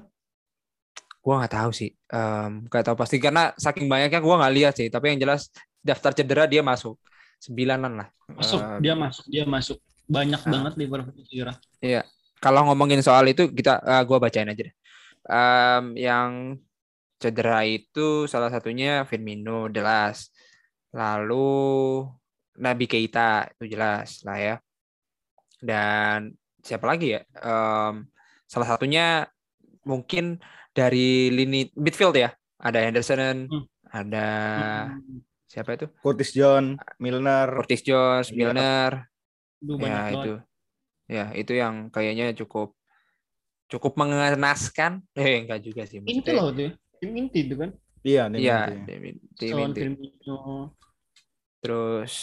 Gua nggak tahu sih. Em, nggak tahu pasti karena saking banyaknya gua nggak lihat sih. Tapi yang jelas daftar cedera dia masuk sembilanan lah. masuk Em, dia masuk dia masuk banyak Ah. banget Liverpool cedera. Kalau ngomongin soal itu kita eh, gua bacain aja deh. Em, yang cedera itu salah satunya Firmino jelas. Lalu Nabi Keita itu jelas lah ya. Dan siapa lagi ya? Em, salah satunya mungkin dari lini midfield ya. Ada Henderson, Hmm. ada Hmm. siapa itu? Curtis John, Milner. Curtis Jones, Iya. Aduh, Ya banget. itu. Ya, itu yang kayaknya cukup cukup mengenaskan. Eh, enggak juga sih Inti loh tuh. ya. Tim inti itu kan. Iya, Iya, tim- tim Son inti. Terus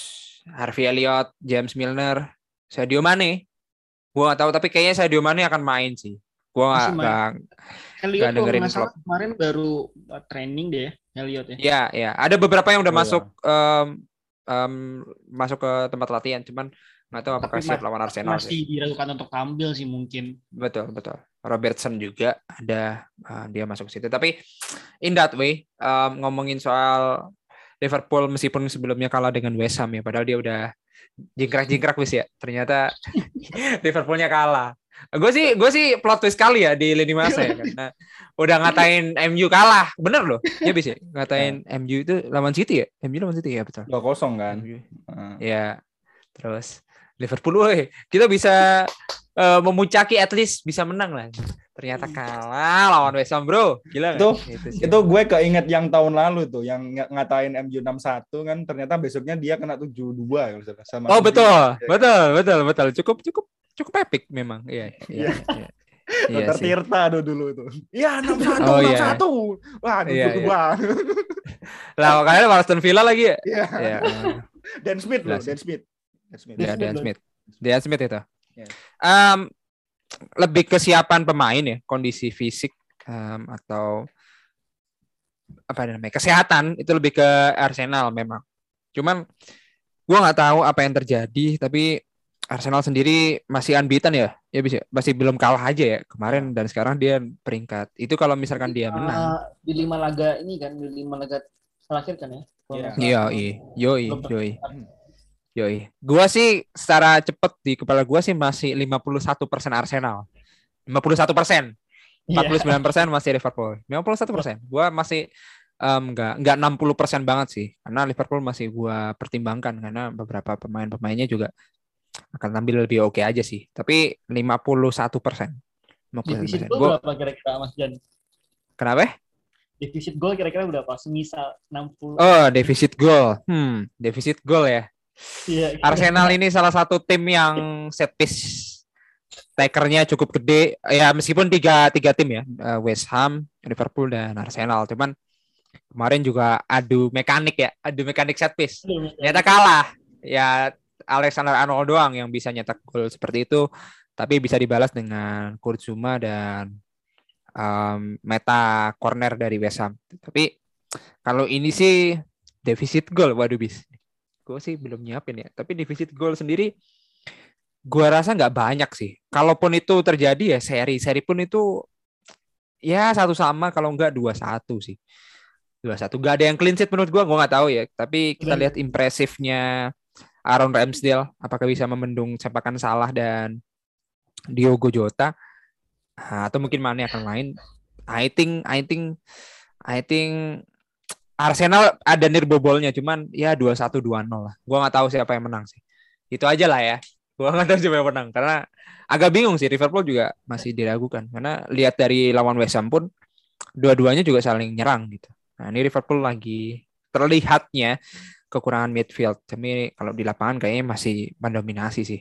Harvey Elliott, James Milner, Sadio Mane. Gua nggak tahu tapi kayaknya Sadio Mane akan main sih. Gua nggak nggak dengerin nggak salah kemarin baru uh, training deh ya, Elliot ya. Ya, ya. Ada beberapa yang udah Oh, masuk em, em, masuk ke tempat latihan, cuman nggak tahu apakah Tapi siap lawan Arsenal. Masih sih. diragukan untuk tampil sih mungkin. Betul, betul. Robertson juga ada eh, dia masuk ke situ. Tapi in that way, em, ngomongin soal Liverpool meskipun sebelumnya kalah dengan West Ham ya, padahal dia udah jingkrak-jingkrak wis ya. Ternyata Liverpoolnya kalah. Gue sih gue sih plot twist kali ya di lini masa ya karena udah ngatain MU kalah. Bener loh. Ya bisa ngatain MU itu lawan City ya? MU lawan City ya betul. 2-0 kan. MU. Nah, Ya. Terus Liverpool woi, kita bisa eh, memuncaki at least bisa menang lah. Ternyata kalah lawan West Ham, Bro. Gila? Itu- sih. Itu gue keinget yang tahun lalu tuh, yang ng- ngatain MU 61 kan ternyata besoknya dia kena 72 kalau nggak salah, sama Oh, betul. Ya, Betul, betul, betul. Cukup cukup cukup epic memang. Iya, iya. iya. Iya Dr. sih. Tirta tuh dulu itu. Iya 61, Oh, iya. 61. Wah, Iya, duduk iya. banget. Lah, lawan Aston Villa lagi ya? Iya. Iya. eh. Dan Smith loh, Jelas. Dan Smith. Smith. Ya, Smith Dan. Smith. Dan Smith itu. Ya. Em, lebih kesiapan pemain ya, kondisi fisik em, atau apa namanya kesehatan itu lebih ke Arsenal memang. Cuman gua nggak tahu apa yang terjadi, tapi Arsenal sendiri masih unbeaten ya, ya bisa masih belum kalah aja ya kemarin dan sekarang dia peringkat. Itu kalau misalkan dia menang. Uh, di lima laga ini kan, di lima laga terakhir kan ya. Iya. Iya, iya, yoi, yoi. Yoi. Gua sih secara cepet di kepala gua sih masih 51% Arsenal. 51%. Iya. 49% masih Liverpool. 51%. Gua masih em, nggak nggak 60% banget sih. Karena Liverpool masih gua pertimbangkan karena beberapa pemain-pemainnya juga akan tampil lebih oke aja sih. Tapi 51%. Divisi 51%. itu Gua berapa kira-kira Mas Jan? kenapa? defisit gol kira-kira berapa? Semisal 60. Oh, defisit gol. Hmm, defisit gol ya. Iya. Arsenal ini salah satu tim yang set piece takernya cukup gede. Ya meskipun tiga tiga tim ya, eh, West Ham, Liverpool dan Arsenal. Cuman kemarin juga adu mekanik ya, adu mekanik set piece. Ternyata kalah. Ya Alexander Arnold doang yang bisa nyetak gol seperti itu, tapi bisa dibalas dengan Kurt Zuma dan um, meta corner dari West Ham. Tapi kalau ini sih defisit gol, waduh bis gue sih belum nyiapin ya. Tapi defisit gol sendiri, gue rasa nggak banyak sih. Kalaupun itu terjadi ya seri, seri pun itu ya satu sama kalau nggak dua satu sih. Dua satu. Gak ada yang clean sheet menurut gue, gue nggak tahu ya. Tapi kita lihat impresifnya Aaron Ramsdale, apakah bisa memendung sepakan salah dan Diogo Jota, nah, atau mungkin mana akan lain. I think, I think, I think Arsenal ada nirbobolnya cuman ya 2-1 2-0 lah. Gua nggak tahu siapa yang menang sih. Itu aja lah ya. Gua nggak tahu siapa yang menang karena agak bingung sih Liverpool juga masih diragukan karena lihat dari lawan West Ham pun dua-duanya juga saling nyerang gitu. Nah, ini Liverpool lagi terlihatnya kekurangan midfield. Tapi kalau di lapangan kayaknya masih mendominasi sih.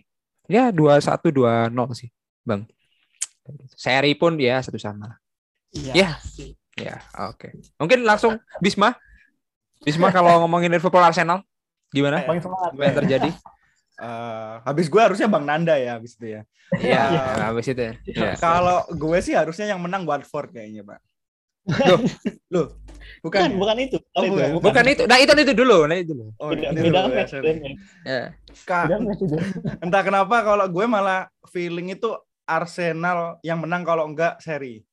Ya 2-1 2-0 sih, Bang. Seri pun ya satu sama. Iya. Ya. Ya, oke. Okay. Mungkin langsung Bisma Bisma kalau ngomongin Liverpool Arsenal gimana? Bang semangat. Apa yang terjadi? Uh, habis gue harusnya Bang Nanda ya habis itu ya. Iya, uh, habis itu ya. ya. Kalau gue sih harusnya yang menang Watford kayaknya, Pak. Loh, loh. Bukan, bukan, bukan itu. Oh, itu. bukan. bukan itu. Nah, itu itu dulu, nah itu dulu. Oh, Beda, ini beda dulu ya, match. Ya. Match itu. entah kenapa kalau gue malah feeling itu Arsenal yang menang kalau enggak seri.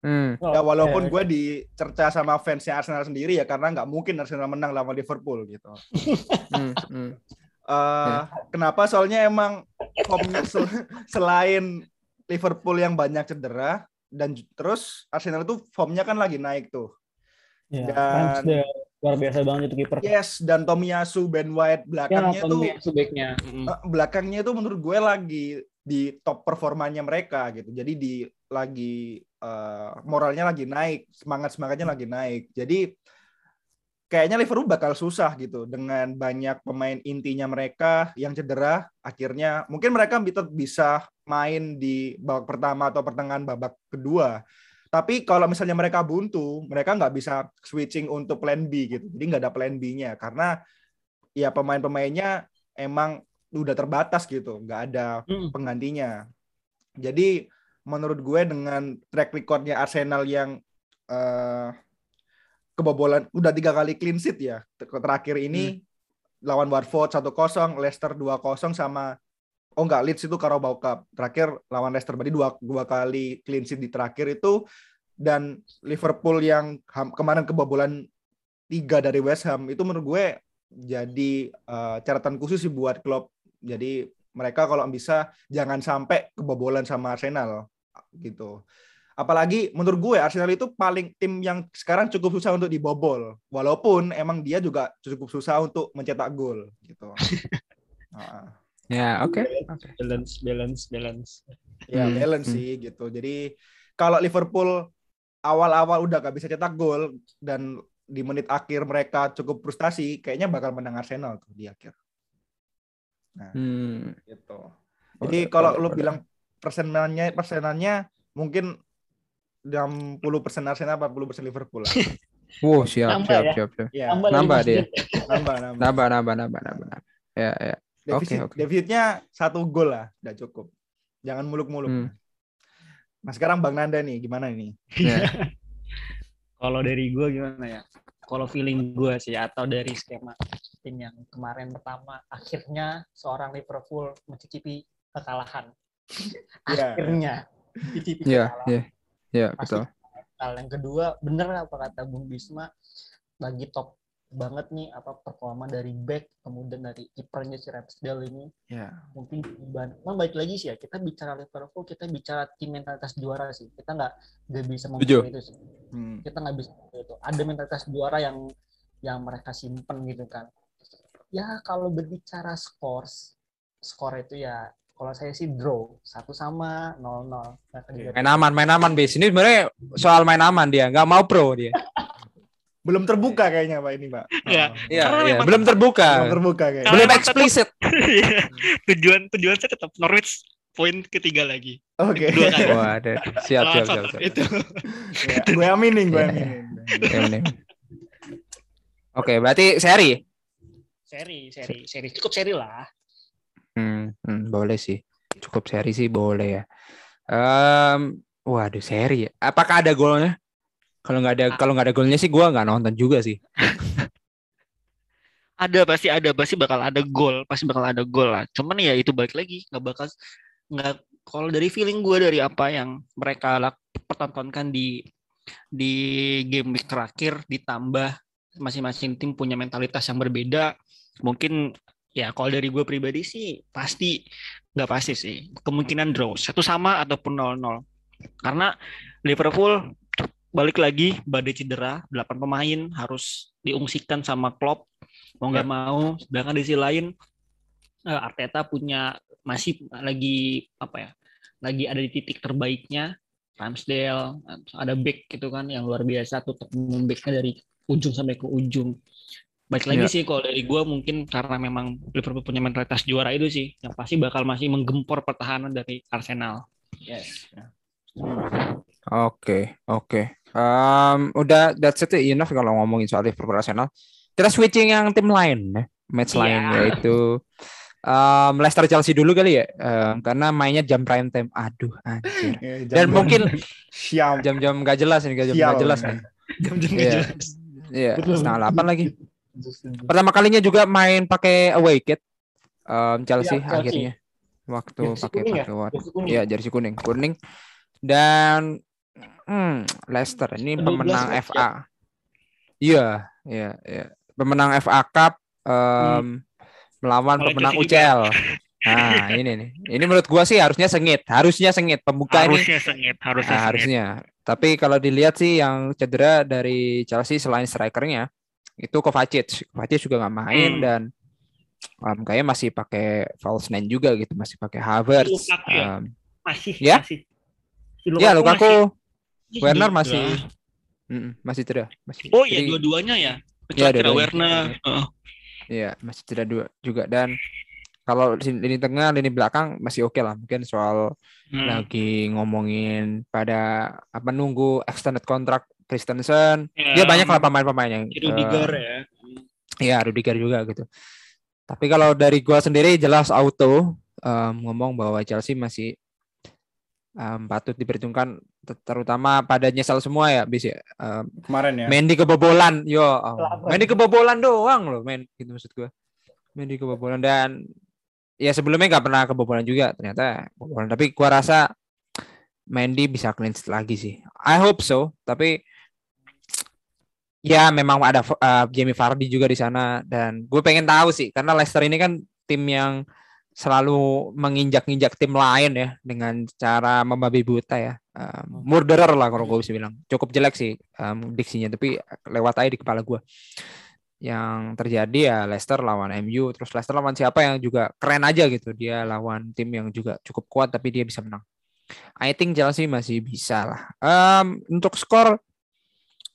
Hmm. Oh, Ya walaupun gue dicerca sama fansnya Arsenal sendiri ya karena nggak mungkin Arsenal menang lawan Liverpool gitu. Hmm. hmm. Eh, Kenapa? Soalnya emang formnya sel- selain Liverpool yang banyak cedera dan terus Arsenal itu formnya kan lagi naik tuh. Ya, Dan- luar biasa banget itu kiper. Yes, dan Tomiyasu, Ben White Ya, belakangnya tuh Tomiyasu backnya. eh, belakangnya itu menurut gue lagi di top performanya mereka gitu. Jadi di lagi eh, moralnya lagi naik, semangat semangatnya lagi naik. Jadi kayaknya Liverpool bakal susah gitu dengan banyak pemain intinya mereka yang cedera. Akhirnya mungkin mereka bisa main di babak pertama atau pertengahan babak kedua. Tapi kalau misalnya mereka buntu, mereka nggak bisa switching untuk plan B gitu. Jadi nggak ada plan B-nya karena ya pemain-pemainnya emang udah terbatas gitu, nggak ada Hmm. penggantinya. Jadi menurut gue dengan track recordnya Arsenal yang eh, kebobolan udah tiga kali clean sheet ya ter- terakhir ini lawan Watford 1-0, Leicester 2-0 sama oh enggak Leeds itu Carabao Cup. Terakhir lawan Leicester berarti dua dua kali clean sheet di terakhir itu. Dan Liverpool yang kemarin kebobolan tiga dari West Ham itu menurut gue jadi eh, catatan khusus sih buat klub jadi mereka kalau bisa jangan sampai kebobolan sama Arsenal gitu. Apalagi menurut gue Arsenal itu paling tim yang sekarang cukup susah untuk dibobol. Walaupun emang dia juga cukup susah untuk mencetak gol gitu. Nah, Ya, oke. Oke. Balance, balance, balance. ya Hmm, balance hmm. sih gitu. Jadi kalau Liverpool awal-awal udah gak bisa cetak gol dan di menit akhir mereka cukup frustasi, kayaknya bakal menang Arsenal tuh di akhir. Nah, Hmm. gitu. Jadi Boleh, kalau boleh, lu boleh. bilang persenannya persenannya mungkin 60% Arsenal 40% Liverpool lah. Wow, siap, Nambah siap, ya? siap, siap. ya, Nambah dia. nambah nambah. Nambah, nambah, nambah, nambah, nambah. Ya, ya. Oke, oke. defisitnya satu gol lah, udah cukup. Jangan muluk-muluk. Hmm. Nah sekarang Bang Nanda nih, gimana nih? Ya. Kalau dari gue gimana ya? Kalau feeling gue sih atau dari skema tim yang kemarin pertama akhirnya seorang Liverpool mencicipi kekalahan. Iya. akhirnya mencicipi Ya, kekalahan. ya. Ya, Pasti betul. Hal yang kedua, bener apa kata Bung Bisma, lagi top banget nih apa performa dari back kemudian dari kipernya si Ramsdale ini Ya. mungkin ban nah, baik lagi sih ya kita bicara Liverpool kita bicara tim mentalitas juara sih kita nggak nggak bisa membuat itu sih Hmm. kita nggak bisa itu ada mentalitas juara yang yang mereka simpen gitu kan ya kalau berbicara skor skor itu ya Kalau saya sih draw satu sama nol nol. Main aman, main aman bis. Ini sebenarnya soal main aman dia, nggak mau pro dia. belum terbuka kayaknya pak ini pak. Iya. Iya, Karena iya. memang- belum terbuka. Belum terbuka kayaknya. Belum eksplisit. Iya. tujuan tujuan saya tetap Norwich poin ketiga lagi. Oke. Kali. Wah, ada. Siap, siap, siap, siap. Itu. Ya, gue aminin, gue Iya. aminin. Iya, bener. Oke, berarti seri. Seri, seri, seri. Cukup seri lah. Hmm, hmm, boleh sih. Cukup seri sih boleh ya. Em, waduh seri ya. Apakah ada golnya? Kalau nggak ada kalau nggak ada golnya sih gua nggak nonton juga sih. Ada pasti ada pasti bakal ada gol, pasti bakal ada gol lah. Cuman ya itu balik lagi nggak bakal nggak kalau dari feeling gue dari apa yang mereka lak- pertontonkan di di game week terakhir ditambah masing-masing tim punya mentalitas yang berbeda mungkin ya kalau dari gue pribadi sih pasti nggak pasti sih. Kemungkinan draw. Satu sama ataupun 0-0 karena Liverpool balik lagi badai cedera 8 pemain harus diungsikan sama Klopp. Mau nggak mau sedangkan di sisi lain eh, Arteta punya masih lagi apa ya lagi ada di titik terbaiknya. Ramsdale ada back gitu kan yang luar biasa. Tuh backnya dari ujung sampai ke ujung baik lagi Iya. sih kalau dari gue mungkin karena memang Liverpool punya mentalitas juara itu sih yang pasti bakal masih menggempor pertahanan dari Arsenal Yes. Oke, oke. Em, udah that's it enough kalau ngomongin soal Liverpool Arsenal. Kita switching yang tim lain ya. Match Iya. lain yaitu em, Leicester Chelsea dulu kali ya. Em, karena mainnya jam prime time. Aduh, anjir. Ya, Dan jam- mungkin siam. jam-jam gak jelas nih, jam Sial. gak jelas nih. jam-jam Iya. jelas. Iya, Betul. setengah delapan lagi. Pertama kalinya juga main pakai away kit. Em, Chelsea Iya, Chelsea. akhirnya waktu pakai ya? pakai warna. Jersey kuning. Iya, jersey kuning, kuning. Dan hmm, Leicester ini 12 pemenang ya? FA. Iya, iya, iya. Pemenang FA Cup em, melawan Oleh pemenang UCL. Nah, ini nih. Ini menurut gua sih harusnya sengit, harusnya sengit pembuka ini. harusnya sengit harusnya Nah, sengit. harusnya. Tapi kalau dilihat sih yang cedera dari Chelsea selain strikernya itu Kovacic. Kovacic juga nggak main Hmm. dan em, kayaknya masih pakai false nine juga gitu, masih pakai Havertz. Lukaku ya? em, masih Ya? masih Si ya Lukaku, masih- Werner masih mm, masih cedera, masih. oh iya dua-duanya ya Kira-kira dua-duanya. Werner. Iya, masih cedera dua juga dan kalau di lini tengah, lini belakang masih oke lah. Mungkin soal Hmm. lagi ngomongin pada apa nunggu extended kontrak Christensen. Ya, Ya banyak lah pemain-pemain yang Rudiger eh, ya Iya, Rudiger juga gitu. Tapi kalau dari gua sendiri jelas auto em, ngomong bahwa Chelsea masih em, patut diperhitungkan ter- terutama pada nyesal semua ya bis ya. Em, Kemarin ya. Mendy kebobolan. Yo, oh. Mendy kebobolan doang loh, men. Gitu maksud gua. Mendy kebobolan dan ya sebelumnya nggak pernah kebobolan juga ternyata kebobolan. Tapi gua rasa Mendy bisa clean lagi sih. I hope so, tapi ya memang ada uh, Jamie Vardy juga di sana dan gue pengen tahu sih karena Leicester ini kan tim yang selalu menginjak-injak tim lain ya dengan cara membabi buta ya. Um, murderer lah kalau gue bisa bilang. Cukup jelek sih um, diksinya tapi lewat aja di kepala gue. Yang terjadi ya Leicester lawan MU terus Leicester lawan siapa yang juga keren aja gitu. Dia lawan tim yang juga cukup kuat tapi dia bisa menang. I think Chelsea masih bisa lah. Um, untuk skor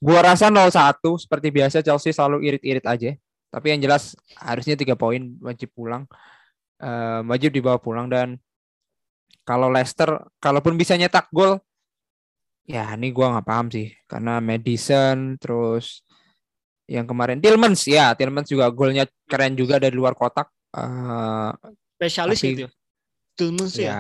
gua rasa 0-1 seperti biasa Chelsea selalu irit-irit aja. Tapi yang jelas harusnya tiga poin wajib pulang. Eh, wajib dibawa pulang dan kalau Leicester kalaupun bisa nyetak gol ya ini gua nggak paham sih karena Madison terus yang kemarin Tillmans ya Tillmans juga golnya keren juga dari luar kotak Eh, spesialis Tapi- gitu ya Tillmans ya ya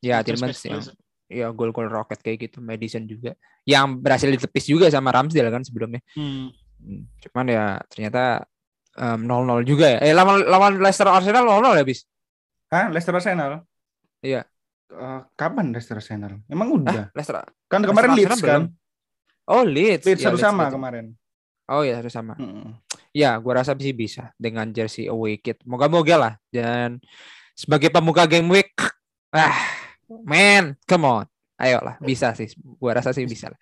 ya Tillmans Spesialis. Ya gol-gol roket kayak gitu Madison juga yang berhasil ditepis juga sama Ramsdale kan sebelumnya Hmm. Hmm, cuman ya ternyata em, 0-0 juga ya eh lawan lawan Leicester Arsenal 0-0 ya bis Hah, Leicester Arsenal? Iya. Eh, kapan Leicester Arsenal? Emang udah? Leicester Kan kemarin Leicester Leeds kan? oh Leeds Leeds Ya, satu sama Leeds. kemarin. oh ya satu sama Mm-mm. ya gua rasa sih bisa dengan jersey away kit moga-moga lah dan sebagai pemuka game week ah man come on ayo lah bisa sih gua rasa sih bisa lah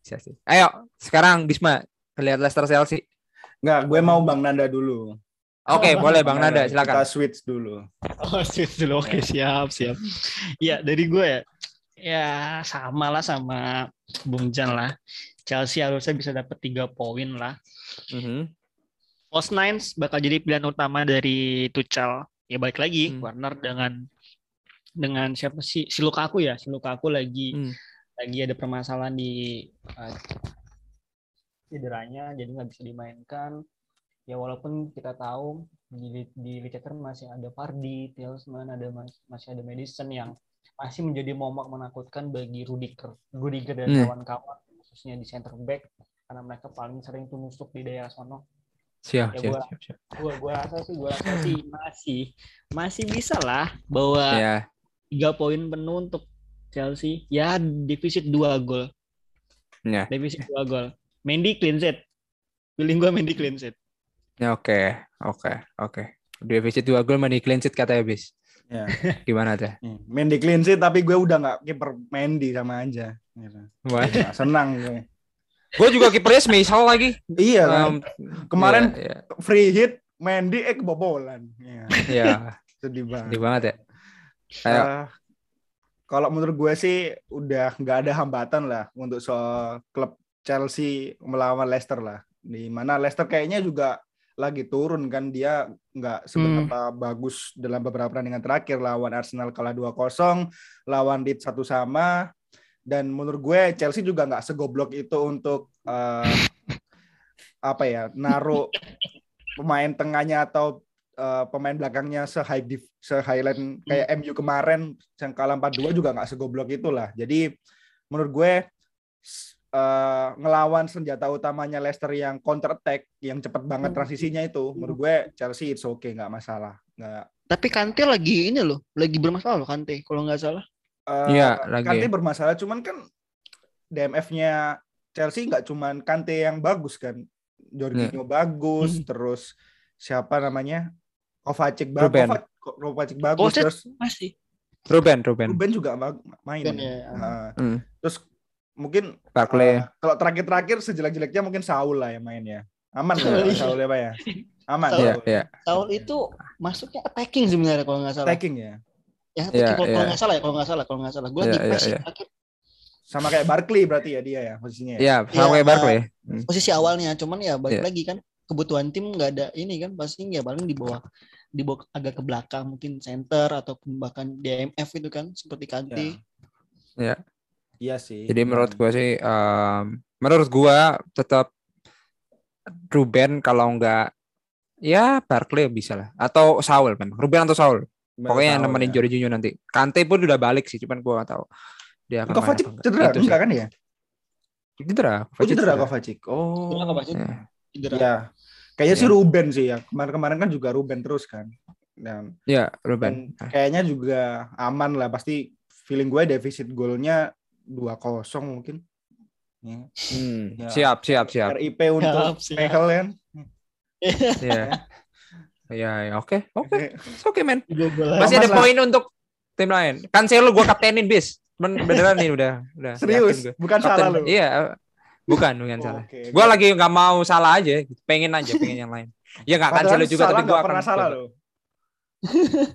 bisa sih ayo sekarang Bisma lihat Leicester Chelsea Enggak, gue mau Bang Nanda dulu. Oke, boleh Bang Nada, silakan. Kita switch dulu. Oh, switch dulu. Oke, siap, siap. Ya, dari gue ya. Ya, sama lah sama Bung Jan lah. Chelsea harusnya bisa dapat tiga poin lah. Mhm. Post Nines bakal jadi pilihan utama dari Tuchel. Ya balik lagi Hmm. Warner dengan dengan siapa sih si Lukaku ya, si Lukaku lagi Hmm. lagi ada permasalahan di uh, cederanya jadi nggak bisa dimainkan. Ya walaupun kita tahu di di Leicester masih ada Vardy, Tielemans, ada mas- masih ada Madison yang masih menjadi momok menakutkan bagi Rudiger, Rudiger dan Hmm. kawan-kawan khususnya di center back karena mereka paling sering tuh nusuk di daerah sono Siap, Ya, siap, gua- siap, siap. gua gua rasa sih gua rasa sih masih masih bisa lah bawa Ya, tiga poin penuh untuk Chelsea ya defisit dua gol ya. defisit dua gol Mendy clean sheet feeling gua Mendy clean sheet Ya, oke, oke, oke. Defisit dua gol mani clean sheet katanya bis. Ya. Gimana tuh? Nih, Mendy clean sheet tapi gue udah nggak kiper Mendy sama aja. Gitu. Wah. Senang gue. Gue juga kipernya semisal lagi. Iya kan. Um, Kemarin iya, free hit Mendy eh kebobolan. Iya. iya, iya. Sedih banget. Sedih banget ya. Ayo. Eh, kalau menurut gue sih udah nggak ada hambatan lah untuk soal klub Chelsea melawan Leicester lah. Di mana Leicester kayaknya juga lagi turun kan dia nggak seberapa bagus dalam beberapa pertandingan terakhir lawan Arsenal kalah 2-0, lawan Leeds satu sama dan menurut gue Chelsea juga nggak segoblok itu untuk eh, apa ya naruh pemain tengahnya atau eh, pemain belakangnya se high div, se highland kayak MU kemarin yang kalah 4-2 juga nggak segoblok itulah. Jadi menurut gue eh, ngelawan senjata utamanya Leicester yang counter attack yang cepat banget transisinya itu menurut gue Chelsea it's okay nggak masalah. Nggak tapi Kante lagi ini loh lagi bermasalah loh Kante kalau nggak salah Eh, Iya, lagi. Kante bermasalah cuman kan DMF-nya Chelsea nggak cuman Kante yang bagus kan. Jorginho bagus, Hmm. terus siapa namanya? Kovacic bagus, Ruben. Kovacic bagus, Kovacic terus masih Ruben, Ruben. Ruben juga ma- main. Ruben ya. Nah, Hmm. Terus mungkin Barkley. eh, kalau terakhir-terakhir sejelek-jeleknya mungkin Saul lah yang main ya. Aman Saul, ya iya. Saul ya Pak ya? Aman. Saul. Iya, Saul. iya. tahun itu masuknya attacking sebenarnya kalau nggak salah Attacking ya. ya Iya, kalau kalau iya. nggak salah ya kalau nggak salah kalau nggak salah gue Iya, lagi iya, press iya. terakhir Sama kayak Barkley berarti ya dia ya posisinya. ya? Iya, sama Iya, kayak Barkley. Hmm. posisi awalnya cuman ya balik Iya. lagi kan kebutuhan tim nggak ada ini kan pasti ya paling di bawah di bawah agak ke belakang mungkin center atau bahkan DMF itu kan seperti Kante Ya. Iya sih. Jadi menurut gua sih, em, menurut gua tetap Ruben kalau nggak ya Barkley bisa lah atau Saul memang Ruben atau Saul pokoknya yang nemenin ya. Jorginho nanti Kante pun udah balik sih cuman gua nggak tahu dia akan main Kovacic enggak. cedera Itu enggak kan ya? cedera Oh cedera. Kovacic. Oh. Cedera Kovacic. Ya. Cedera. Ya. Kayaknya sih Ya. Ruben sih ya. Kemarin-kemarin kan juga Ruben terus kan. Dan, ya dan Ruben kayaknya juga aman lah. Pasti feeling gue defisit golnya 2-0 mungkin. Ya. Hmm, Ya. siap siap siap RIP untuk. Michael kan. ya ya ya, oke oke oke men masih ada poin untuk tim lain Cancelo gua kaptenin bis Men, beneran nih udah udah Serius, bukan Kapten- salah lu. iya bukan bukan salah Oke. Gue lagi nggak mau salah aja, pengen aja, pengen yang lain. Ya nggak Padahal Cancelo juga, salah tapi gue akan pernah salah loh.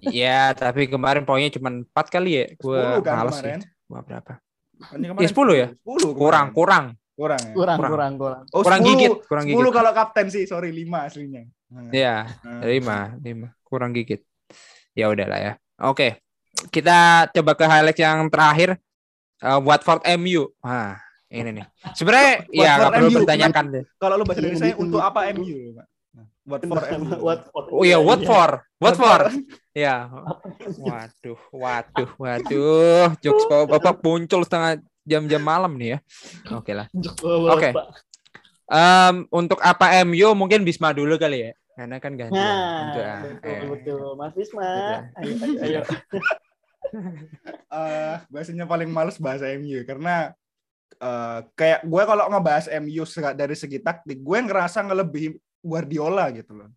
Iya, tapi kemarin poinnya cuma 4 kali ya. Gue 10 kan males kemarin. gitu. Wah, berapa? Ya, 10 ya? 10 Kurang, kurang. Kurang ya. Kurang, Kurang. kurang, kurang. Oh, Kurang 10. gigit, kurang 10 gigit. kalau kapten sih, sorry 5 aslinya. Nah, Iya, nah. 5, 5. Kurang gigit. Ya udahlah ya. Oke. Kita coba ke highlight yang terakhir. Eh, Watford MU. Wah, ini nih. Sebenarnya ya nggak perlu MU, ditanyakan deh. Kalau lu bahasa Iya, Indonesia untuk apa MU, Pak? Nah, Watford MU. Watford. Oh iya, Watford. Watford. Ya. Waduh, waduh, waduh. Jokes bapak muncul setengah jam-jam malam nih ya. Oke lah. Oke. Em, untuk apa MU mungkin Bisma dulu kali ya. Karena kan ganti. Untuk, ah, Nah, betul, eh. betul. Mas Bisma. Ayo, ayo, ayo. eh bahasanya paling males bahasa MU karena eh kayak gue kalau ngebahas MU dari segi taktik gue ngerasa ngelebihi Guardiola gitu loh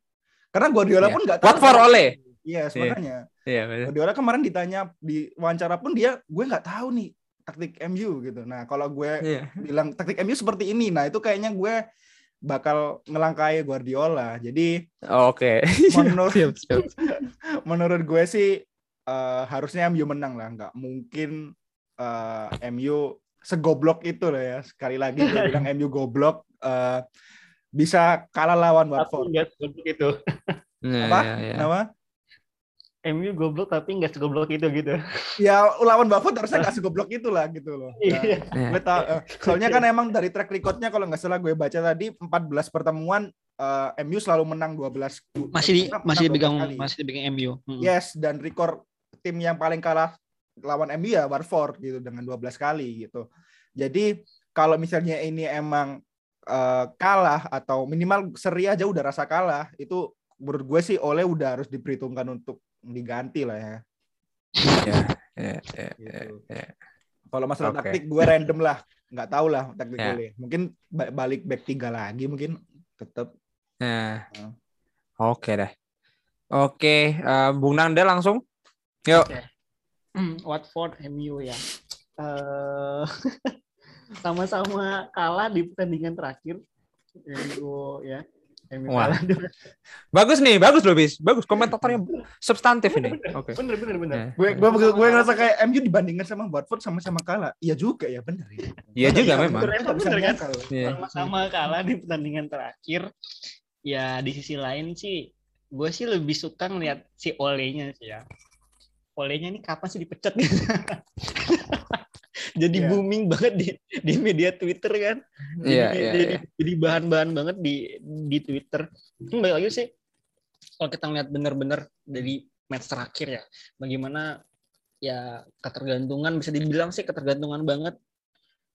karena Guardiola Iya. pun nggak tahu Watford oleh. iya sebenarnya Iya, betul. Guardiola kemarin ditanya di wawancara pun dia gue nggak tahu nih taktik MU gitu nah kalau gue Iya. bilang taktik MU seperti ini nah itu kayaknya gue bakal ngelangkai Guardiola. Jadi Oke. menurut Siap, siap. menurut gue sih eh, harusnya MU menang lah, nggak mungkin eh, MU segoblok itu lah ya. Sekali lagi gue bilang MU goblok eh, bisa kalah lawan Tapi Watford. nggak segoblok itu. Nah, Apa? ya, ya. Kenapa? MU goblok tapi nggak segoblok itu gitu. Ya lawan Watford harusnya nggak segoblok itu lah gitu loh. Nah, Iya. Ya. gue tau, eh, soalnya kan emang dari track recordnya kalau nggak salah gue baca tadi 14 pertemuan eh, MU selalu menang 12 Masih di menang masih 12 dipegang masih dipegang MU. Mm. Yes, dan rekor tim yang paling kalah lawan MU ya Watford gitu dengan 12 kali gitu. Jadi kalau misalnya ini emang eh, kalah atau minimal seri aja udah rasa kalah, itu menurut gue sih Oleh udah harus diperhitungkan untuk diganti lah ya. Ya, ya, ya, ya, Gitu. ya. Kalau masalah Oke. taktik gue random lah, nggak tahu lah taktik Ya. Oleh. Mungkin ba- balik back tiga lagi mungkin tetap. Nah, Hmm. oke deh. Oke, eh, Bung Nanda langsung. Yuk. Hmm, Watford MU ya. Eh, sama-sama kalah di pertandingan terakhir. MU ya. MU Wah. kalah. Bagus nih, bagus loh, Bis. Bagus komentatornya substantif ini. Oke. Bener bener bener. Ya. Gue gue gue ngerasa kayak MU dibandingkan sama Watford sama-sama kalah. Iya juga ya benar. ya. Iya juga Iya, memang. bener, Bener, bisa bener kan? Iya. Sama-sama kalah di pertandingan terakhir. Ya di sisi lain sih, gue sih lebih suka ngeliat si Olenya sih ya. Olenya ini kapan sih dipecat gitu? jadi Iya. booming banget di di media Twitter kan. Iya, jadi, iya, jadi, iya. jadi bahan-bahan banget di di Twitter. Hmm, balik lagi sih kalau kita ngeliat bener-bener dari match terakhir ya, bagaimana ya ketergantungan bisa dibilang sih ketergantungan banget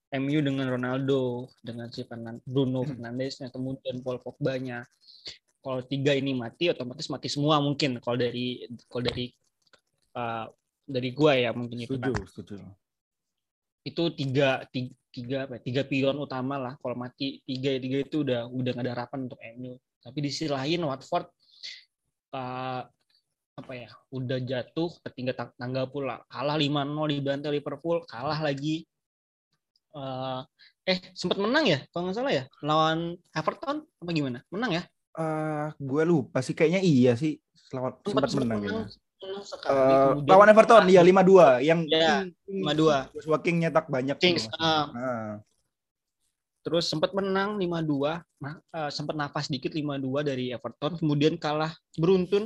MU dengan Ronaldo, dengan si Bruno Hmm. Fernandes, kemudian Paul Pogba-nya. Kalau tiga ini mati, otomatis mati semua mungkin. Kalau dari kalau dari uh, dari gua ya mungkin itu. kan Setuju, setuju. itu tiga tiga tiga apa ya, tiga pion utama lah. Kalau mati tiga tiga itu udah udah gak ada harapan untuk MU tapi di sisi lain Watford uh, apa ya udah jatuh tang- tangga pula kalah 5-0 di bantai Liverpool kalah lagi Eh, eh sempat menang ya kalau nggak salah ya? Lawan Everton apa gimana? Menang ya? Eh, gue lupa sih kayaknya iya sih. Lawan sempat sempat menang ya. Sekali. Eh, Kemudian lawan Everton iya 5-2 yang Ya, King- 5-2. Joshua King nyetak banyak. Kings ah, Ah, Terus sempat menang 5-2, nah, eh, sempat nafas dikit 5-2 dari Everton, kemudian kalah beruntun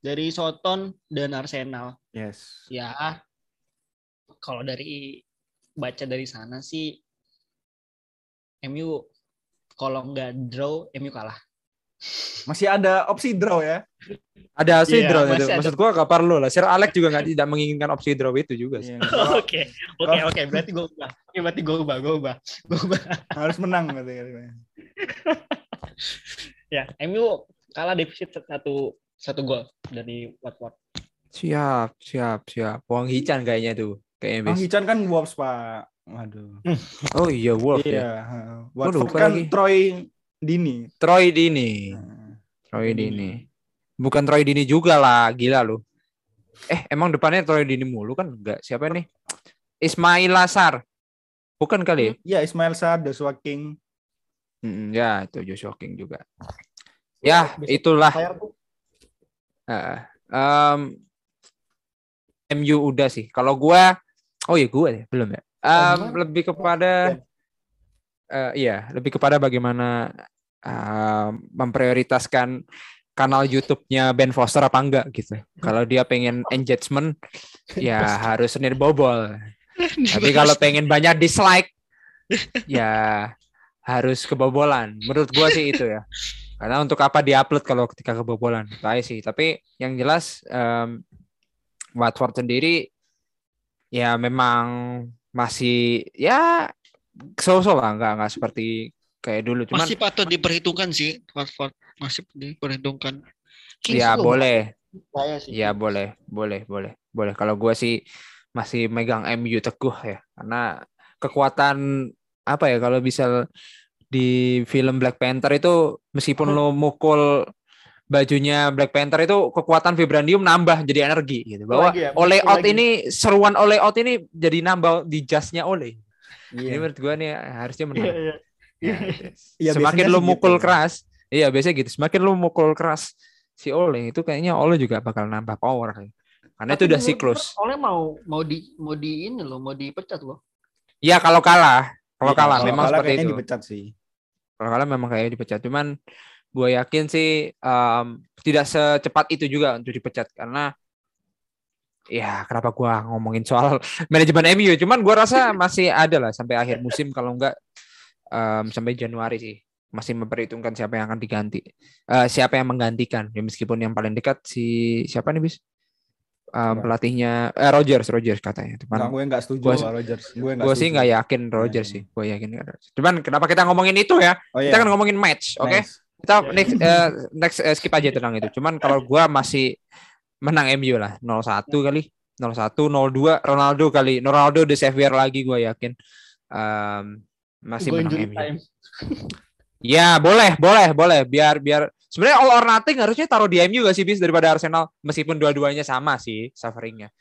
dari Soton dan Arsenal. yes. Ya, kalau dari baca dari sana sih MU kalau nggak draw MU kalah. Masih ada opsi draw ya. Ada opsi Iya, draw itu. masih ada. Maksud gua gak perlu lah. Sir Alex juga nggak tidak menginginkan opsi draw itu juga sih. Iya, Oke, oke, oke. Berarti gue ubah. Oke, berarti gue ubah, gue ubah, gue ubah. harus menang katanya. Ya, MU kalah defisit satu satu gol dari Watford. Siap, siap, siap. Wang Hichan kayaknya tuh. Kayaknya Bang bis. Hichan kan Wolves, Pak. Waduh. Oh iya, Wolf ya. Iya, heeh. Watford lupa kan lagi. Troy Dini. Troy Dini. Nah, Troy Dini. Dini. Bukan Troy Dini juga lah, gila lu. Eh, emang depannya Troy Dini mulu kan? Enggak. Siapa nih? Ismail Lasar. Bukan kali ya? Iya, Ismail Sarr, Joshua King. Mm, ya, itu Joshua King juga. Ya, itulah. Bayar tuh. Heeh. Em, MU udah sih. Kalau gua Oh iya gua ya, belum ya. Gua- lebih kepada eh, iya, lebih kepada bagaimana em, memprioritaskan kanal YouTube-nya Ben Foster apa enggak gitu. Kalau dia pengen engagement ya harus senir bobol. Tapi kalau pengen banyak dislike ya harus kebobolan. Menurut gua sih itu ya. Karena untuk apa diupload kalau ketika kebobolan? Kayak sih. Tapi yang jelas em, Watford sendiri ya memang masih ya so-so lah nggak nggak seperti kayak dulu. Cuman Masih patut diperhitungkan sih Watford masih diperhitungkan. Kings ya boleh. Saya sih. ya boleh boleh boleh boleh. Kalau gue sih masih megang MU teguh ya karena kekuatan apa ya kalau bisa di film Black Panther itu meskipun lo mukul bajunya Black Panther itu kekuatan vibranium nambah jadi energi gitu. Bahwa Lagi ya, oleh out lagi. ini seruan oleh out ini jadi nambah di jasnya oleh Iya. ini menurut gue nih harusnya Iya, menang iya. Ya, semakin biasanya lu sih mukul gitu. keras, iya biasanya gitu. Semakin lu mukul keras si Ole itu kayaknya Ole juga bakal nambah power. Karena itu Tapi udah menurut siklus. Oleh mau mau di mau di ini loh, mau dipecat loh. Ya kalau kalah, kalau Iya, kalah kalau memang kalah seperti itu. dipecat sih. Kalau kalah memang kayaknya dipecat. Cuman gue yakin sih em, tidak secepat itu juga untuk dipecat karena ya kenapa gua ngomongin soal manajemen MU cuman gua rasa masih ada lah sampai akhir musim kalau enggak em, sampai Januari sih masih memperhitungkan siapa yang akan diganti Eh, siapa yang menggantikan ya meskipun yang paling dekat si siapa nih bis Siapa? pelatihnya eh, Rogers Rogers katanya cuman gue nggak setuju Gua- sama Rodgers. Gue gue sih nggak yakin Rogers Iya. sih gue yakin cuman kenapa kita ngomongin itu ya Oh, iya. kita kan ngomongin match oke Nice. kita next eh, next eh, skip aja tentang itu. Cuman kalau gua masih menang MU lah 0-1 kali. 0-1 0-2 Ronaldo kali. Ronaldo the savior lagi gua yakin. Em, masih Go menang MU. time. Ya, boleh, boleh, boleh. Biar biar sebenarnya all or nothing harusnya taruh di MU gak sih bis daripada Arsenal meskipun dua-duanya sama sih sufferingnya.